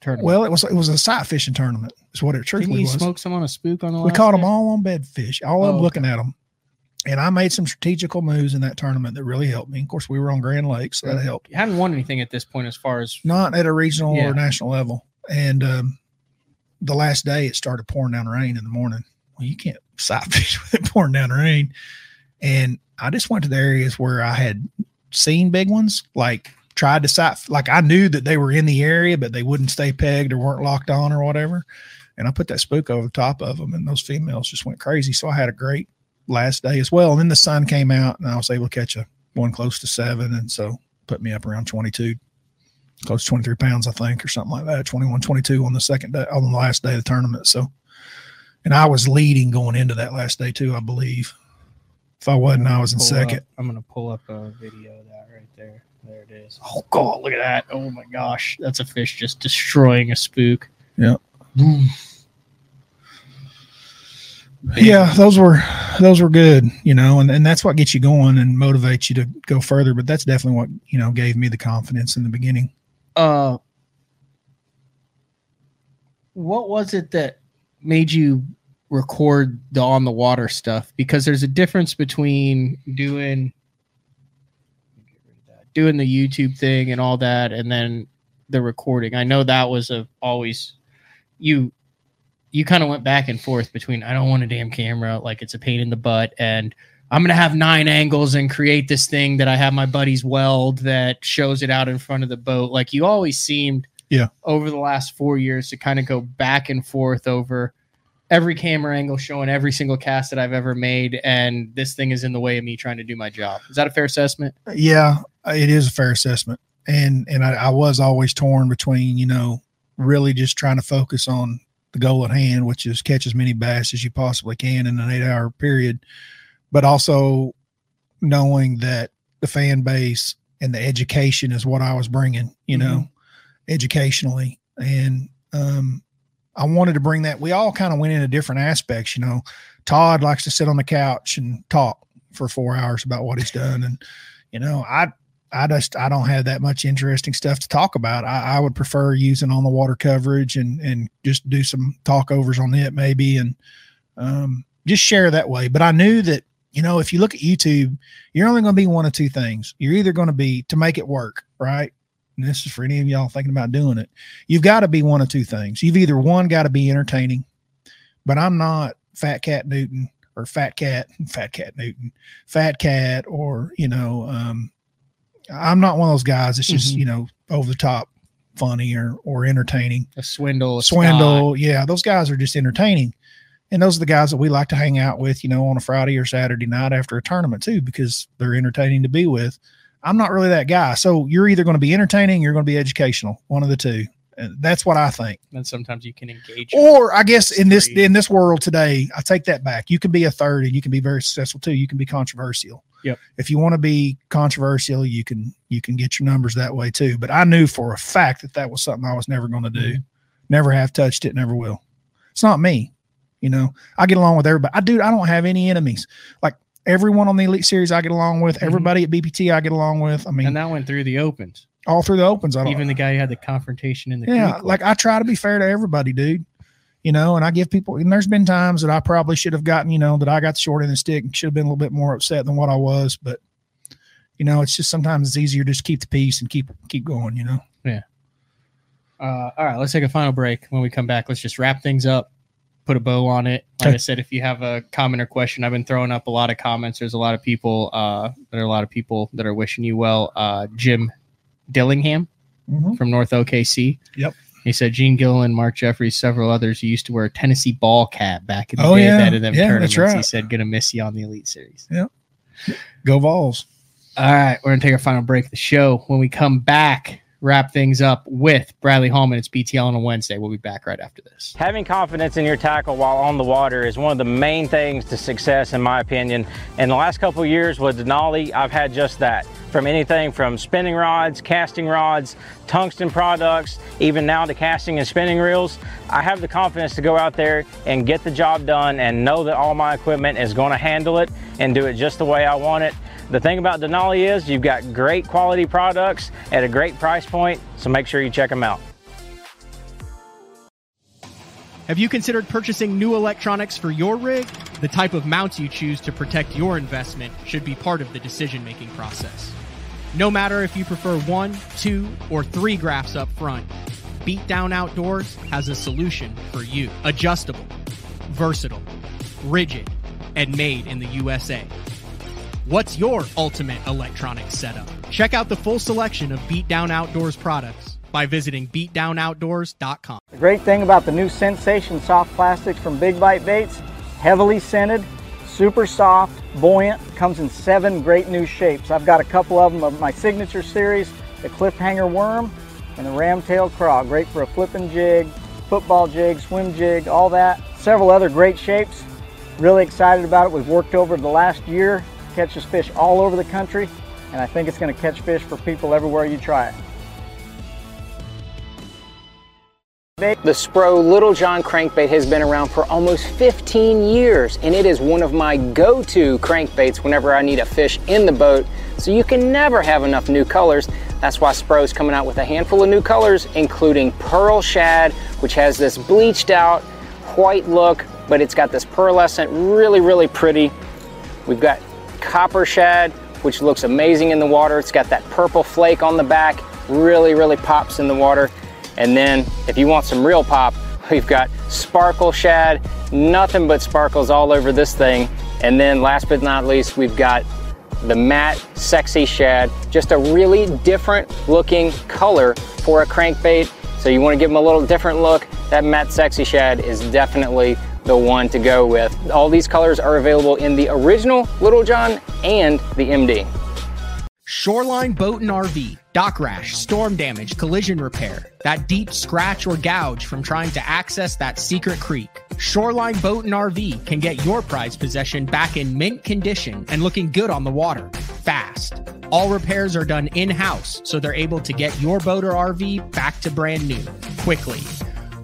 tournament. Well, it was it was a sight fishing tournament. Is what it Didn't you was. smoke some on a spook on the we caught them all on bedfish. All of Oh, them okay. looking at them. And I made some strategical moves in that tournament that really helped me. Of course, we were on Grand Lake, so that helped. You hadn't won anything at this point as far as Not at a regional Yeah. or national level. And um, the last day, it started pouring down rain in the morning. Well, you can't sight fish with it pouring down rain. And I just went to the areas where I had seen big ones, like tried to sight, like I knew that they were in the area, but they wouldn't stay pegged or weren't locked on or whatever. And I put that spook over the top of them, and those females just went crazy. So I had a great last day as well. And then the sun came out, and I was able to catch a one close to seven, and so put me up around 22, close to 23 pounds, I think, or something like that. 21, 22 on the second day, on the last day of the tournament. So, and I was leading going into that last day too, I believe. If I wasn't, I was in second. up- I'm gonna pull up a video of that right there. There it is. Oh god, look at that! Oh my gosh, that's a fish just destroying a spook. Yeah. Yeah those were those were good you know and, and that's what gets you going and motivates you to go further but that's definitely what you know gave me the confidence in the beginning Uh, what was it that made you record the on the water stuff? Because there's a difference between doing doing the YouTube thing and all that, and then the recording. I know that was a always you you kind of went back and forth between I don't want a damn camera, like it's a pain in the butt, and I'm gonna have nine angles and create this thing that I have my buddies weld that shows it out in front of the boat. Like you always seemed, Yeah. over the last four years to kind of go back and forth over every camera angle showing every single cast that I've ever made, and this thing is in the way of me trying to do my job. Is that a fair assessment? yeah it is a fair assessment and and I, I was always torn between you know really just trying to focus on the goal at hand which is catch as many bass as you possibly can in an eight hour period. But also knowing that the fan base and the education is what i was bringing you know educationally. And um i wanted to bring that. We all kind of went into different aspects you know. Todd likes to sit on the couch and talk for four hours about what he's done. And you know i I just I don't have that much interesting stuff to talk about. I, I would prefer using on the water coverage and and just do some talkovers on it maybe and um, just share that way. But I knew that you know if you look at YouTube, you're only going to be one of two things. You're either going to be to make it work, right? And this is for any of y'all thinking about doing it. You've got to be one of two things. You've either one got to be entertaining, but I'm not Fat Cat Newton or Fat Cat, Fat Cat Newton, Fat Cat, or you know, um, I'm not one of those guys. It's just Mhm. you know over the top, funny or or entertaining. A swindle, a Swindle, yeah, those guys are just entertaining, and those are the guys that we like to hang out with, you know, on a Friday or Saturday night after a tournament too, because they're entertaining to be with. I'm not really that guy. So you're either going to be entertaining, or you're going to be educational, one of the two. And that's what I think. And sometimes you can engage. Or I guess in this in this world today, I take that back. You can be a third and you can be very successful too. You can be controversial. Yep. If you want to be controversial, you can you can get your numbers that way too. But I knew for a fact that that was something I was never going to do. Never have touched it. Never will. It's not me. You know, I get along with everybody. I do. I don't have any enemies. Like everyone on the Elite Series, I get along with. Mhm. Everybody at BPT, I get along with. I mean, and that went through the opens. All through the opens, I don't. Even the guy who had the confrontation in the yeah like i try to be fair to everybody dude you know and i give people and there's been times that i probably should have gotten you know that i got the short end of the stick and should have been a little bit more upset than what i was but you know it's just sometimes it's easier just keep the peace and keep keep going you know Yeah. Uh, all right, let's take a final break. When we come back, let's just wrap things up, put a bow on it. Like Okay. I said, if you have a comment or question, I've been throwing up a lot of comments. There's a lot of people. Uh, there are a lot of people that are wishing you well. Uh, Jim Dillingham Mhm. from North OKC. Yep. He said Gene Gillen, Mark Jeffries, several others who used to wear a Tennessee ball cap back in the Oh, day yeah. that of them Yeah, tournaments. that's He said, "Gonna miss you on the Elite Series." Yep. Go vols All right, we're gonna take our final break of the show. When we come back, wrap things up with Bradley Hallman. It's BTL on a Wednesday. We'll be back right after this. Having confidence in your tackle while on the water is one of the main things to success, in my opinion. In the last couple years with Denali, I've had just that. From anything from spinning rods, casting rods, tungsten products, even now to casting and spinning reels, I have the confidence to go out there and get the job done and know that all my equipment is going to handle it and do it just the way I want it. The thing about Denali is you've got great quality products at a great price point, so make sure you check them out. Have you considered purchasing new electronics for your rig? The type of mounts you choose to protect your investment should be part of the decision making process. No matter if you prefer one, two, or three graphs up front, Beatdown Outdoors has a solution for you. Adjustable, versatile, rigid, and made in the USA. What's your ultimate electronic setup? Check out the full selection of Beatdown Outdoors products by visiting beatdownoutdoors.com. The great thing about the new Sensation soft plastics from Big Bite Baits, heavily scented, super soft, buoyant, comes in seven great new shapes. I've got a couple of them of my signature series, the cliffhanger worm and the ramtail craw, great for a flipping jig, football jig, swim jig, all that. Several other great shapes. Really excited about it. We've worked over the last year, catches fish all over the country, and I think it's going to catch fish for people everywhere you try it. The Spro Little John crankbait has been around for almost 15 years and it is one of my go-to crankbaits whenever I need a fish in the boat. So you can never have enough new colors. That's why Spro is coming out with a handful of new colors including Pearl Shad which has this bleached out white look but it's got this pearlescent really really pretty. We've got Copper Shad which looks amazing in the water. It's got that purple flake on the back really really pops in the water. And then if you want some real pop, we've got sparkle shad, nothing but sparkles all over this thing. And then last but not least, we've got the matte sexy shad, just a really different looking color for a crankbait. So you want to give them a little different look. That matte sexy shad is definitely the one to go with. All these colors are available in the original Little John and the MD. Shoreline Boat and RV, dock rash, storm damage, collision repair, that deep scratch or gouge from trying to access that secret creek. Shoreline Boat and RV can get your prized possession back in mint condition and looking good on the water, fast. All repairs are done in house, so they're able to get your boat or RV back to brand new quickly.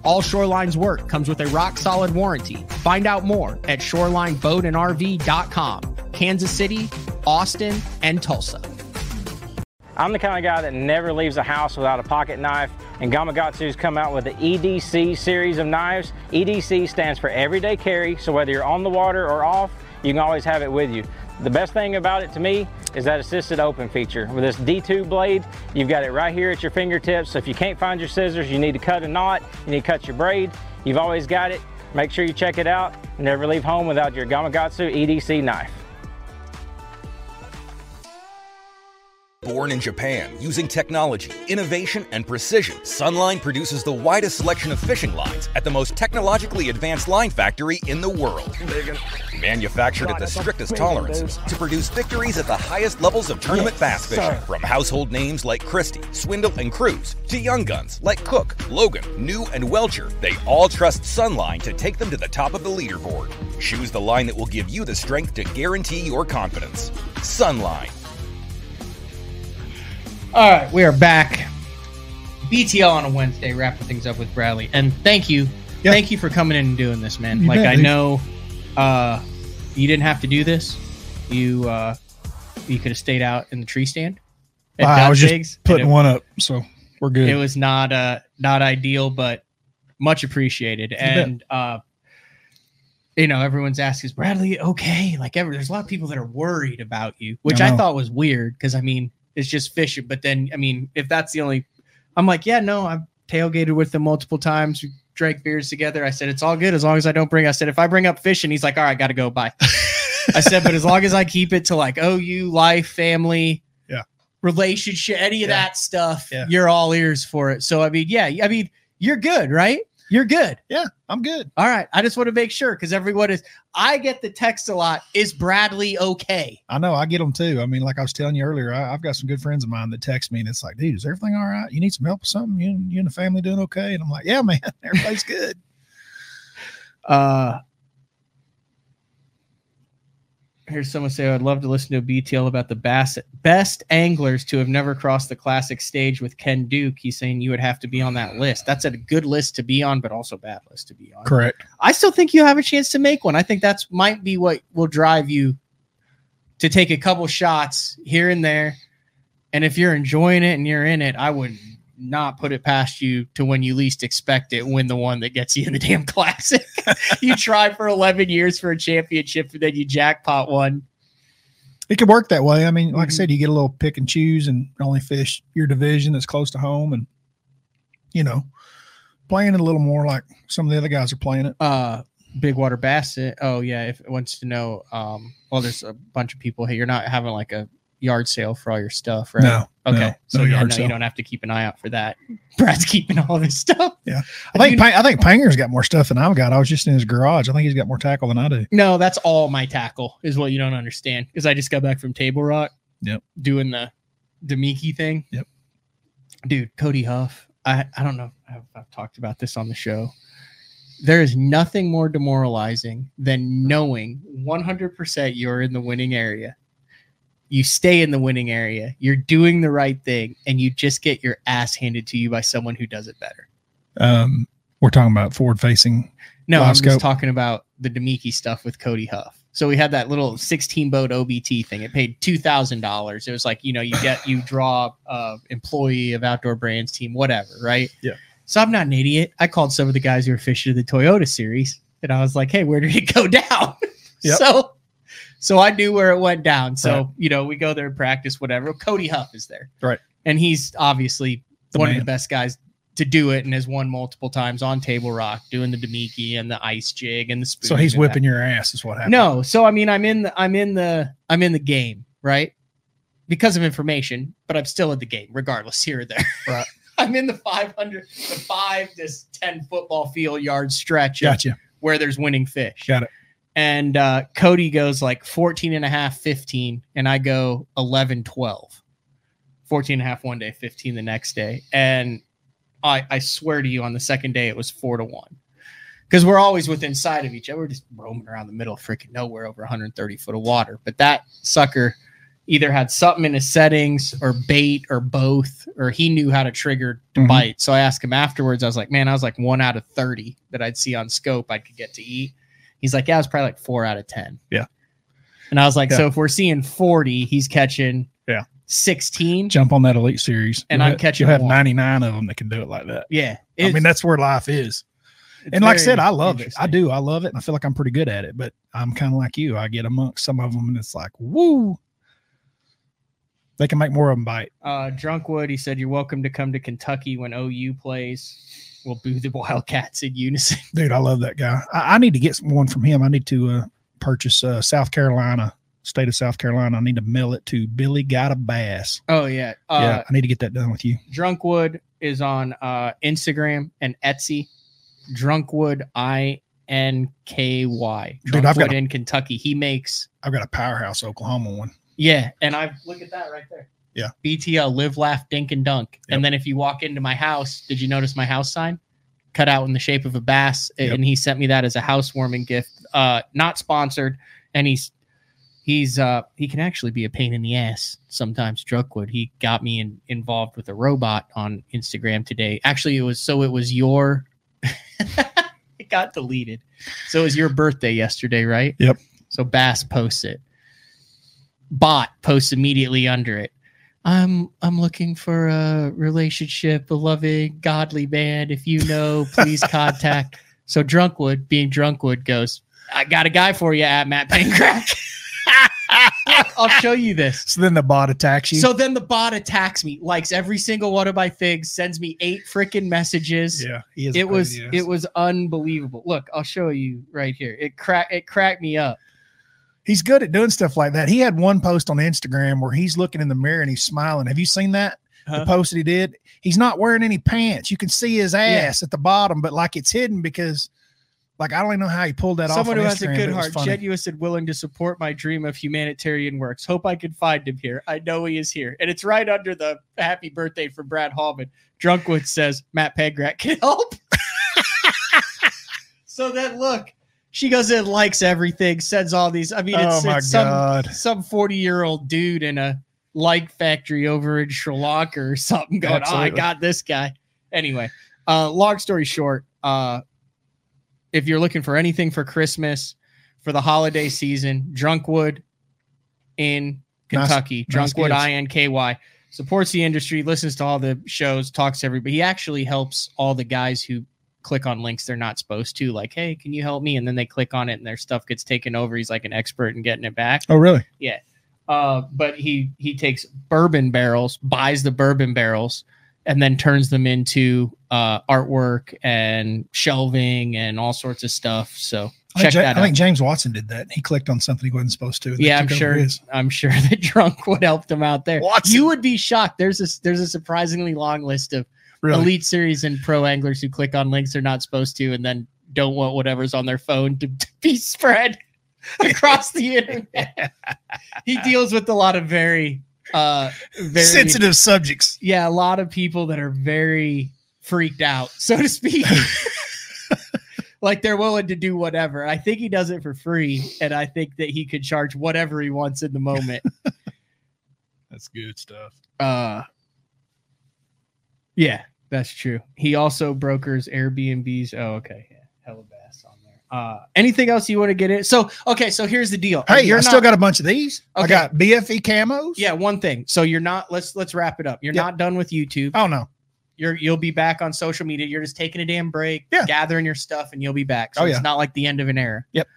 All Shoreline's work comes with a rock solid warranty. Find out more at shorelineboatandrv.com, Kansas City, Austin, and Tulsa. I'm the kind of guy that never leaves a house without a pocket knife, and Gamakatsu's come out with the EDC series of knives. EDC stands for everyday carry, so whether you're on the water or off, you can always have it with you. The best thing about it to me is that assisted open feature. With this D2 blade, you've got it right here at your fingertips. So if you can't find your scissors, you need to cut a knot, you need to cut your braid, you've always got it. Make sure you check it out. Never leave home without your Gamakatsu EDC knife. Born in Japan, using technology, innovation, and precision, Sunline produces the widest selection of fishing lines at the most technologically advanced line factory in the world. Manufactured at the strictest tolerances to produce victories at the highest levels of tournament bass fishing. From household names like Christie, Swindle, and Cruz to young guns like Cook, Logan, New, and Welcher, they all trust Sunline to take them to the top of the leaderboard. Choose the line that will give you the strength to guarantee your confidence. Sunline. All right, we are back. BTL on a Wednesday, wrapping things up with Bradley. And thank you. Thank you for coming in and doing this, man. You like bet, I dude. know uh you didn't have to do this. You uh you could have stayed out in the tree stand. at I was Dunzig's, just putting it- one up, so we're good. It was not uh not ideal, but much appreciated. bet. And uh you know, everyone's asking, is Bradley okay? Like ever there's a lot of people that are worried about you, which I I, thought was weird because I mean it's just fishing. But then I mean, if that's the only I'm like, yeah, no, I've tailgated with them multiple times. We drank beers together. I said, it's all good as long as I don't bring. I said, if I bring up fishing, he's like, all right, gotta go. Bye. I said, but as long as I keep it to like OU, life, family, Yeah. relationship, any of Yeah. that stuff, Yeah. you're all ears for it. So I mean, yeah, I mean, you're good, right? You're good. yeah, I'm good. All right. I just want to make sure because everyone is. I get the text a lot. Is Bradley okay? I know I get them too. I mean, like I was telling you earlier, I, I've got some good friends of mine that text me and it's like, dude, is everything all right? You need some help with something? You, you and the family doing okay? And I'm like, yeah, man, everybody's good. Uh, here's someone say, I'd love to listen to a BTL about the bass, best anglers to have never crossed the classic stage with Ken Duke. He's saying you would have to be on that list. That's a good list to be on, but also bad list to be on. Correct. I still think you have a chance to make one. I think that's might be what will drive you to take a couple shots here and there. And if you're enjoying it and you're in it, I would not put it past you to when you least expect it, win the one that gets you in the damn classic. you try for 11 years for a championship and then you jackpot one. It could work that way. I mean, like I Mhm. said, you get a little pick and choose and only fish your division that's close to home and, you know, playing it a little more like some of the other guys are playing it. Uh, Big Water Basset. Oh, yeah. If it wants to know, um, well, there's a bunch of people. here. you're not having like a yard sale for all your stuff, right? No, Okay. no, so no yeah, no, sale. you don't have to keep an eye out for that. Brad's keeping all of his stuff. Yeah. I think I think Panger's got more stuff than I've got. I was just in his garage. I think he's got more tackle than I do. No, that's all my tackle is what you don't understand. Because I just got back from Table Rock. Yep. Doing the Damiki thing. Yep. Dude, Cody Huff. I, I don't know I've, I've talked about this on the show. There is nothing more demoralizing than knowing 100% you're in the winning area. You stay in the winning area. You're doing the right thing, and you just get your ass handed to you by someone who does it better. Um, we're talking about forward facing. No, I'm scope. just talking about the Damiki stuff with Cody Huff. So we had that little 16 boat OBT thing. It paid two thousand dollars. It was like you know you get you draw uh employee of outdoor brands team whatever right. Yeah. So I'm not an idiot. I called some of the guys who were fishing the Toyota series, and I was like, "Hey, where did it go down?" Yep. So, so I knew where it went down. So Right. you know we go there and practice whatever. Cody Huff is there, Right. And he's obviously The one of the best guys to do it and has won multiple times on Table Rock, doing the Damiki and the ice jig and the spoon. So he's whipping your ass, is what happened. No, so I mean, I'm in the I'm in the I'm in the game, right? Because of information, but I'm still in the game, regardless here or there. Right. I'm in the 500, the five to ten football field yard stretch Gotcha. where there's winning fish. Got it. And uh, Cody goes like 14 and a half, 15, and I go 11, 12. 14 and a half one day, 15 the next day. And I, I swear to you, on the second day, it was four to one. Because we're always within sight of each other. We're just roaming around the middle of freaking nowhere over 130 foot of water. But that sucker either had something in his settings or bait or both, or he knew how to trigger to Mhm. bite. So I asked him afterwards. I was like, man, I was like one out of 30 that I'd see on scope I could get to eat. He's like, yeah, it was probably like four out of 10. Yeah. And I was like, Yeah. so if we're seeing 40, he's catching Yeah. 16. Jump on that elite series, And You'll I'm have- catching You'll have 99 of them that can do it like that. Yeah. I mean, that's where life is. it's And like I said, I love it. I do. I love it. And I feel like I'm pretty good at it, but I'm kind of like you. I get amongst some of them and it's like, woo. They can make more of them bite. Uh, Drunkwood, he said, You're welcome to come to Kentucky when OU plays. We'll boo the Wildcats in unison. Dude, I love that guy. I, I need to get one from him. I need to uh, purchase uh, South Carolina, state of South Carolina. I need to mail it to Billy Got a Bass. Oh, yeah. Uh, yeah, I need to get that done with you. Drunkwood is on uh, Instagram and Etsy. Drunkwood, I N K Y. Dude, I've got Drunkwood a- in Kentucky. He makes, I've got a powerhouse Oklahoma one. yeah. And I look at that right there. Yeah. BTL, live, laugh, dink, and dunk. And then if you walk into my house, did you notice my house sign? Cut out in the shape of a bass. Yep. And he sent me that as a housewarming gift. Uh, not sponsored. And he's, he's, uh, he can actually be a pain in the ass sometimes. Drunkwood. He got me in, involved with a robot on Instagram today. Actually, it was so it was your, it got deleted. So it was your birthday yesterday, right? Yep. So Bass posts it. Bot posts immediately under it. I'm I'm looking for a relationship, a loving, godly man. If you know, please contact. So Drunkwood, being Drunkwood, goes, I got a guy for you at Matt Pangrac. I'll show you this. So then the bot attacks you. So then the bot attacks me, likes every single one of my things, sends me eight freaking messages. yeah, he It was it was unbelievable. Look, I'll show you right here. It crack it cracked me up. He's good at doing stuff like that. He had one post on Instagram where he's looking in the mirror and he's smiling. Have you seen that? Huh? The post that he did. He's not wearing any pants. You can see his ass at the bottom, but like it's hidden because, like, I don't even know how he pulled that Someone off. Someone who has a good but it was heart, genuine and willing to support my dream of humanitarian works. Hope I can find him here. I know he is here. And it's right under the happy birthday for Brad Hallman. Drunkwood says Matt Pangrac can help. so then look, she goes in, likes everything, sends all these. I mean, it's, Oh it's some some 40 year old dude in a like factory over in Sri Lanka or something going, Oh, I got this guy. Anyway, uh, long story short, uh, if you're looking for anything for Christmas, for the holiday season, Drunkwood in Kentucky, nice Drunkwood. I N K Y supports the industry, listens to all the shows, talks to everybody. He actually helps all the guys who click on links they're not supposed to, like, hey, can you help me? And then they click on it and their stuff gets taken over. He's like an expert in getting it back. Oh, really? Yeah. Uh, but he he takes bourbon barrels, buys the bourbon barrels, and then turns them into uh, artwork and shelving and all sorts of stuff. So I check think, that I out. think James Watson did that. He clicked on something he wasn't supposed to. yeah, I'm sure. I'm sure the Drunkwood help him out there. Watson. You would be shocked. There's a there's a surprisingly long list of Really? elite series and pro anglers who click on links they're not supposed to, and then don't want whatever's on their phone to, to be spread across the internet. he deals with a lot of very uh very Sensitive subjects. yeah, a lot of people that are very freaked out, so to speak. like they're willing to do whatever. I think he does it for free, and I think that he could charge whatever he wants in the moment. That's good stuff. uh yeah, that's true. He also brokers Airbnbs. Oh, okay. Yeah, hella bass on there. Uh anything else you want to get in? So okay, so here's the deal. Hey, You're I still not- got a bunch of these. I got BFE camos. yeah, one thing. So you're not let's let's wrap it up. You're Yep. not done with YouTube. Oh no. you're you'll be back on social media. You're just taking a damn break, Yeah. gathering your stuff, and you'll be back. So Oh, it's not like the end of an era. Yep.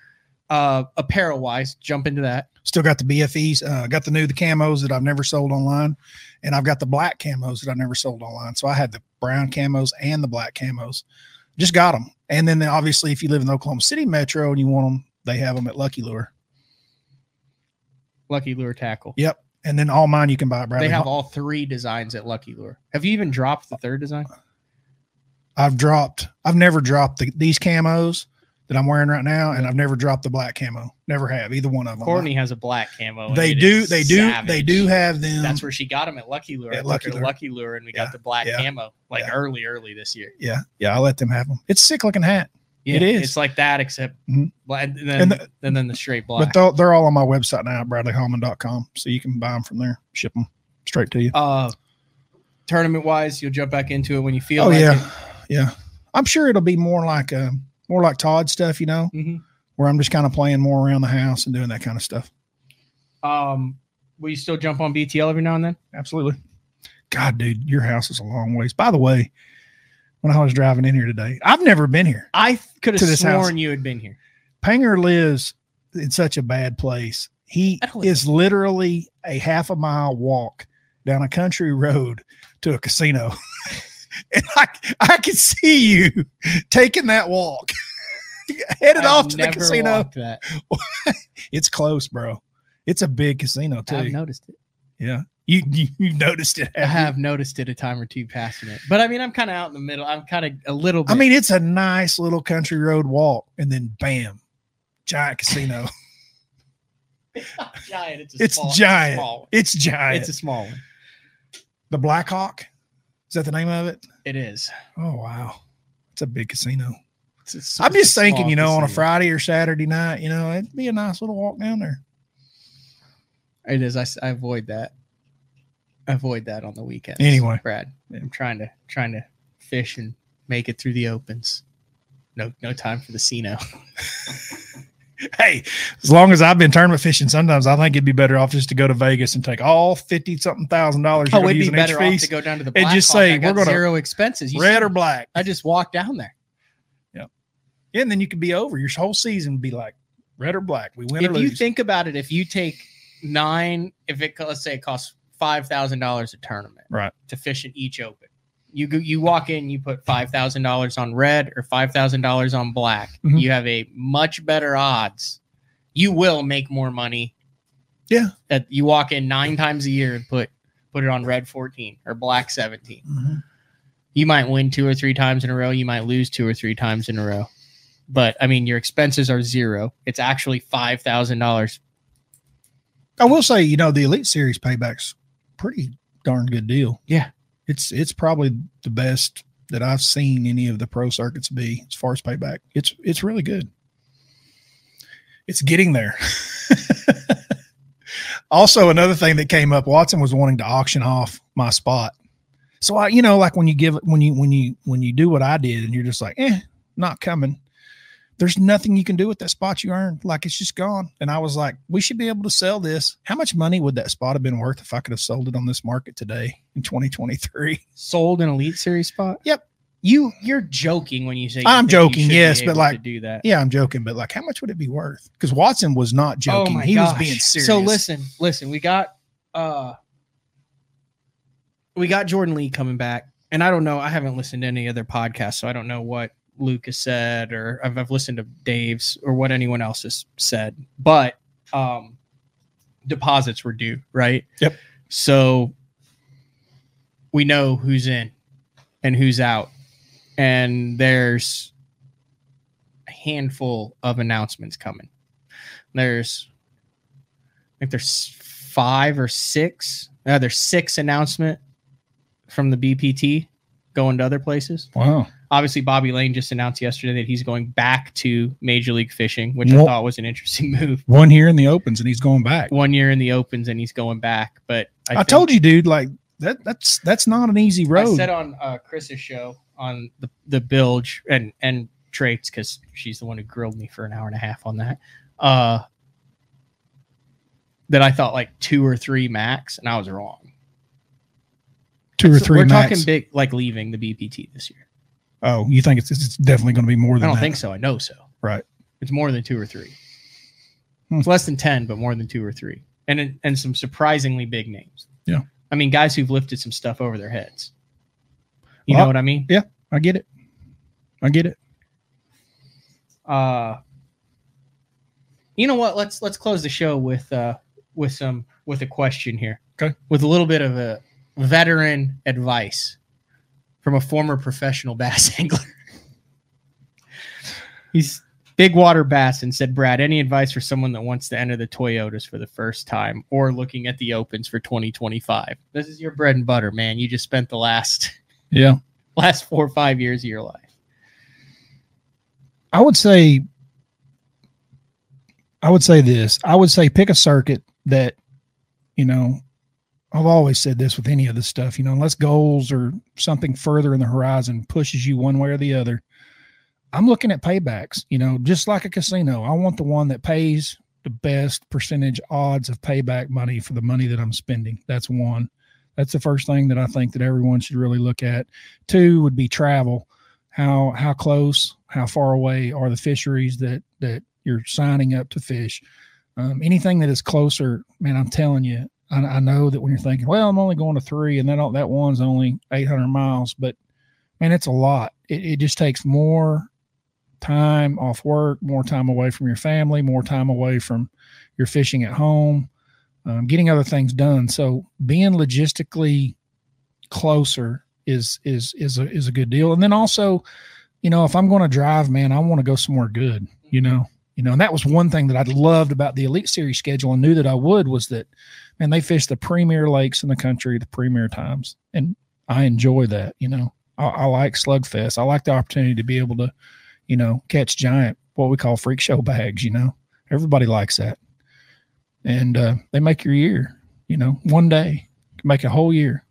Uh, apparel wise, jump into that. Still got the BFEs. Uh, got the new the camos that I've never sold online, and I've got the black camos that I've never sold online. So I had the brown camos and the black camos. Just got them. And then obviously, if you live in the Oklahoma City metro and you want them, they have them at Lucky Lure. Lucky Lure Tackle. Yep. And then all mine you can buy at Bradley. they have Hall- all three designs at Lucky Lure. Have you even dropped the third design? I've dropped. I've never dropped the, these camos that I'm wearing right now, and I've never dropped the black camo. Never have either one of them. Courtney has a black camo. They do. They do. savage. They do have them. That's where she got them at Lucky Lure. At Lucky Lure. Lucky Lure, and we Yeah, got the black yeah, camo like yeah. early, early this year. yeah, yeah. I let them have them. It's sick looking hat. Yeah, It is. It's like that, except Mhm. black, and then And and, the- then the straight black. But they're, they're all on my website now at bradleyhallman.com. So you can buy them from there, ship them straight to you. uh, tournament wise, you'll jump back into it when you feel. oh, like yeah. it. Yeah. I'm sure it'll be more like, uh, more like Todd stuff, you know, Mhm. where I'm just kind of playing more around the house and doing that kind of stuff. Um, Will you still jump on BTL every now and then? Absolutely. God, dude, your house is a long ways. By the way, when I was driving in here today, I've never been here. I could have sworn house. you had been here. Panger lives in such a bad place. He I don't is literally a half a mile walk down a country road to a casino. and I, I can see you taking that walk, headed I've off to the casino. It's close, bro. It's a big casino too. I've noticed it. yeah, you you, you noticed it. I haven't you? noticed it a time or two passing it, but I mean, I'm kind of out in the middle. I'm kind of a little. Bit, I mean, it's a nice little country road walk, and then bam, giant casino. it's giant. It's a it's small, giant. Small one. It's giant. It's a small one. the Blackhawk. Is that the name of it? It is. Oh wow, it's a big casino. It's I'm it's a just thinking, you know, on a. Friday or Saturday night, you know, it'd be a nice little walk down there. It is. I avoid that. I avoid that on the weekends. Anyway. Brad, I'm trying to trying to fish and make it through the opens. No, no time for the Cino. Hey, as long as I've been tournament fishing, sometimes I think it'd be better off just to go to Vegas and take all fifty something thousand dollars. Oh, it'd be better off to go down to the and just say we're going to zero expenses. You red see- or black. I just walk down there. Yeah, and then you could be over. Your whole season would be like red or black. We win or if you think about it, if you take nine, if it let's say it costs five thousand dollars a tournament, right. to fish in each open. You you walk in, you put five thousand dollars on red or five thousand dollars on black. Mhm. You have a much better odds. You will make more money. Yeah. That you walk in nine times a year and put put it on red fourteen or black 17 Mhm. You might win two or three times in a row. You might lose two or three times in a row. But I mean, your expenses are zero. It's actually five thousand dollars. I will say, you know, the Elite Series payback's pretty darn good deal. Yeah. It's it's probably the best that I've seen any of the pro circuits be as far as payback. It's it's really good. It's getting there. also, another thing that came up, Watson was wanting to auction off my spot. So I, you know, like when you give when you when you when you do what I did and you're just like, eh, not coming. There's nothing you can do with that spot you earned. Like it's just gone. And I was like, we should be able to sell this. How much money would that spot have been worth if I could have sold it on this market today in 2023? Sold an elite series spot. Yep. You you're joking when you say you I'm joking, yes, but like- do that. Yeah, I'm joking, but like, how much would it be worth? Because Watson was not joking. Oh he gosh. was being serious. So listen, listen, we got uh we got Jordan Lee coming back. And I don't know, I haven't listened to any other podcasts, so I don't know what Luke has said or I've, I've listened to Dave's or what anyone else has said. But um deposits were due, right? Yep. So we know who's in and who's out. And there's a handful of announcements coming. There's I think there's five or six. Uh, there's six announcement from the BPT going to other places. Wow. Obviously, Bobby Lane just announced yesterday that he's going back to Major League Fishing, which I thought was an interesting move. One year in the opens and he's going back. One year in the opens and he's going back. But I, I, told you, dude, like that that's that's not an easy road. I said on uh, Chris's show on the the bilge and and traits because she's the one who grilled me for an hour and a half on that. Uh, that I thought like two or three max, and I was wrong. Two or So three We're max. talking big, like leaving the BPT this year. Oh, you think it's it's definitely going to be more than? I don't that. think so. I know so. Right. It's more than two or three. Hmm. It's less than ten, but more than two or three, and and some surprisingly big names. Yeah. I mean, guys who've lifted some stuff over their heads. You Well, know what I mean? Yeah, I get it. I get it. uh you know what let's let's close the show with uh with some with a question here Okay. with a little bit of a veteran advice from a former professional bass angler he's big water bass and said brad any advice for someone that wants to enter the toyotas for the first time or looking at the opens for 2025 this is your bread and butter man you just spent the last Yeah. last four or five years of your life I would say I would say this. I would say pick a circuit that, you know, I've always said this with any of this stuff, you know, unless goals or something further in the horizon pushes you one way or the other. I'm looking at paybacks, you know, just like a casino. I want the one that pays the best percentage odds of payback money for the money that I'm spending. That's one. That's the first thing that I think that everyone should really look at. Two would be travel. How how close, how far away are the fisheries that that you're signing up to fish? Um, anything that is closer, man, I'm telling you, I, I know that when you're thinking, well, I'm only going to three, and that that one's only 800 miles, but man, it's a lot. It, it just takes more time off work, more time away from your family, more time away from your fishing at home, um, getting other things done. So being logistically closer is is is a is a good deal. And then also, you know, if I'm going to drive, man, I want to go somewhere good. You know, you know, and that was one thing that I loved about the Elite Series schedule and knew that I would was that, man, they fish the premier lakes in the country, the premier times, and I enjoy that. You know, I, I like Slugfest. I like the opportunity to be able to, you know, catch giant what we call freak show bags. You know, everybody likes that, and uh, they make your year. You know, one day make a whole year.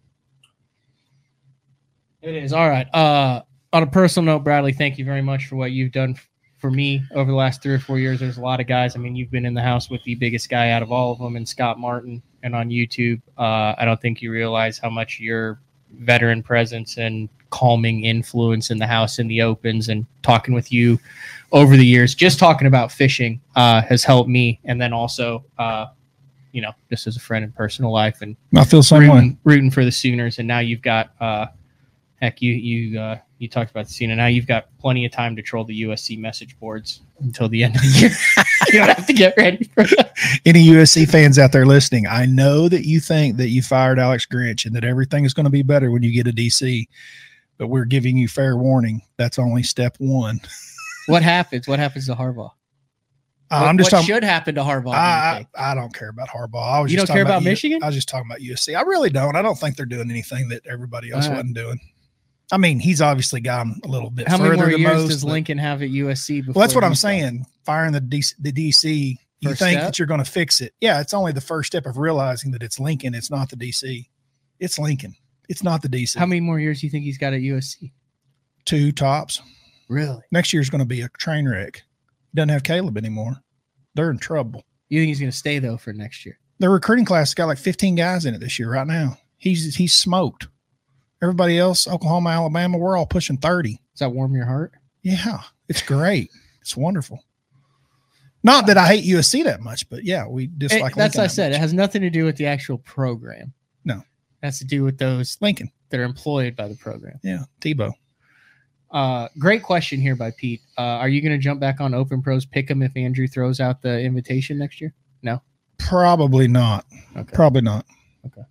It is all right. Uh, on a personal note, Bradley, thank you very much for what you've done for me over the last three or four years. There's a lot of guys. I mean, you've been in the house with the biggest guy out of all of them, and Scott Martin, and on YouTube. Uh, I don't think you realize how much your veteran presence and calming influence in the house in the opens and talking with you over the years, just talking about fishing, uh, has helped me. And then also, uh, you know, just as a friend in personal life and I feel the same way. rooting, rooting for the Sooners. And now you've got, uh, heck, you you uh, you talked about the scene, and now you've got plenty of time to troll the USC message boards until the end of the year. you don't have to get ready for that. Any USC fans out there listening, I know that you think that you fired Alex Grinch and that everything is going to be better when you get a DC, but we're giving you fair warning. That's only step one. What happens? What happens to Harbaugh? What- I'm just what talking. should happen to Harbaugh? I. I I don't care about Harbaugh. I was You just don't care talking about U- Michigan? I was just talking about USC. I really don't. I don't think they're doing anything that everybody else wasn't doing. I mean, he's obviously gone a little bit How further many more years most. does Lincoln have at USC? Before well, that's what I'm gone? saying. Firing the DC, the DC, you First think step? that you're going to fix it. Yeah, it's only the first step of realizing that it's Lincoln. It's not the DC. It's Lincoln. It's not the DC. How many more years do you think he's got at USC? Two tops. Really? Next year's going to be a train wreck. Doesn't have Caleb anymore. They're in trouble. You think he's going to stay though for next year? Their recruiting class got like 15 guys in it this year right now. He's he's smoked. Everybody else, Oklahoma, Alabama, we're all pushing 30. Does that warm your heart? Yeah, it's great. It's wonderful. Not that I hate USC that much, but yeah, we dislike It- that's what I that said. much. It has nothing to do with the actual program. No. It has to do with those Lincoln. that are employed by the program. Yeah, Tebow. Uh, great question here by Pete. Uh, are you going to jump back on Open Pros pick 'em if Andrew throws out the invitation next year? No. Probably not. Okay. Probably not. Okay.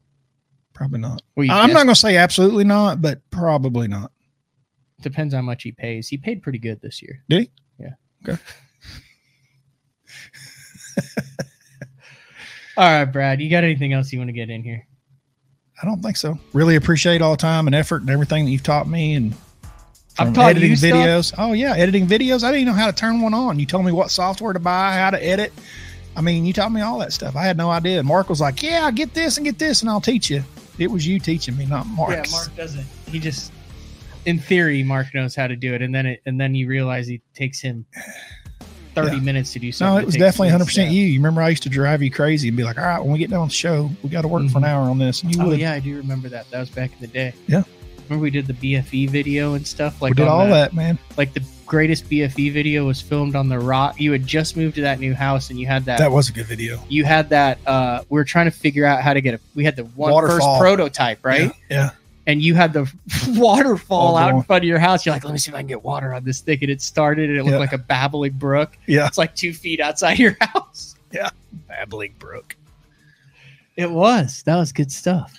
Probably not. Well, I'm guessed- not going to say absolutely not, but probably not. Depends how much he pays. He paid pretty good this year. Did he? Yeah. Okay. All right, Brad. You got anything else you want to get in here? I don't think so. Really appreciate all the time and effort and everything that you've taught me and I've from taught editing you stuff? videos. Oh yeah, editing videos. I didn't even know how to turn one on. You told me what software to buy, how to edit. I mean, you taught me all that stuff. I had no idea. Mark was like, "Yeah, get this and get this, and I'll teach you." It was you teaching me, not Mark. Yeah, Mark doesn't. He just, in theory, Mark knows how to do it, and then it, and then you realize it takes him thirty Yeah. minutes to do something. No, it was definitely 100 percent you. You remember I used to drive you crazy and be like, "All right, when we get done with the show, we got to work for an mm-hmm. hour on this." And you Oh would. yeah, I do remember that. That was back in the day. Yeah. Remember we did the BFE video and stuff like we did all that, man. Like the greatest BFE video was filmed on the rock. You had just moved to that new house and you had that. That was a good video. you had that. uh We were trying to figure out how to get a. We had the one first Waterfall. prototype, right? Yeah. And you had the waterfall All out in front of your house. You're like, let me see if I can get water on this thing. And it started, and it looked Yeah. like a babbling brook. Yeah. It's like two feet outside your house. Yeah. Babbling Brook. It was. That was good stuff.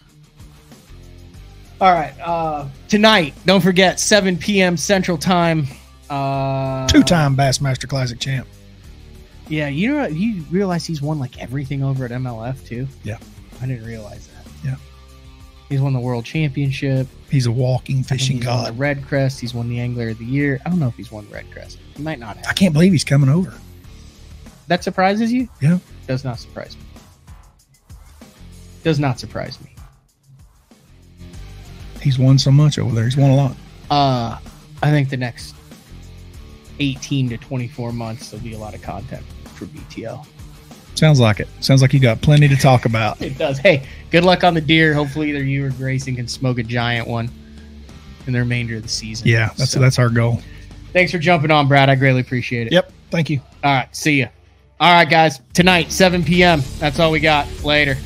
All right. Uh, tonight, don't forget, 7 p.m. Central Time. Uh, Two-time Bassmaster Classic champ. Yeah, you know, you realize he's won like everything over at MLF too. Yeah. I didn't realize that. Yeah. He's won the World Championship. He's a walking fishing he's won god. the REDCREST. He's won the Angler of the Year. I don't know if he's won REDCREST. He might not have. I can't believe he's coming over. That surprises you? Yeah. Does not surprise me. Does not surprise me. He's won so much over there. He's won a lot. Uh, I think the next 18 to 24 months there'll be a lot of content for BTL. Sounds like it. Sounds like you got plenty to talk about. It does. Hey, good luck on the deer. Hopefully, either you or Grayson can smoke a giant one in the remainder of the season. Yeah, that's So, that's our goal. Thanks for jumping on, Brad. I greatly appreciate it. Yep. Thank you. All right. See ya. All right, guys. Tonight, 7 p.m. That's all we got. Later.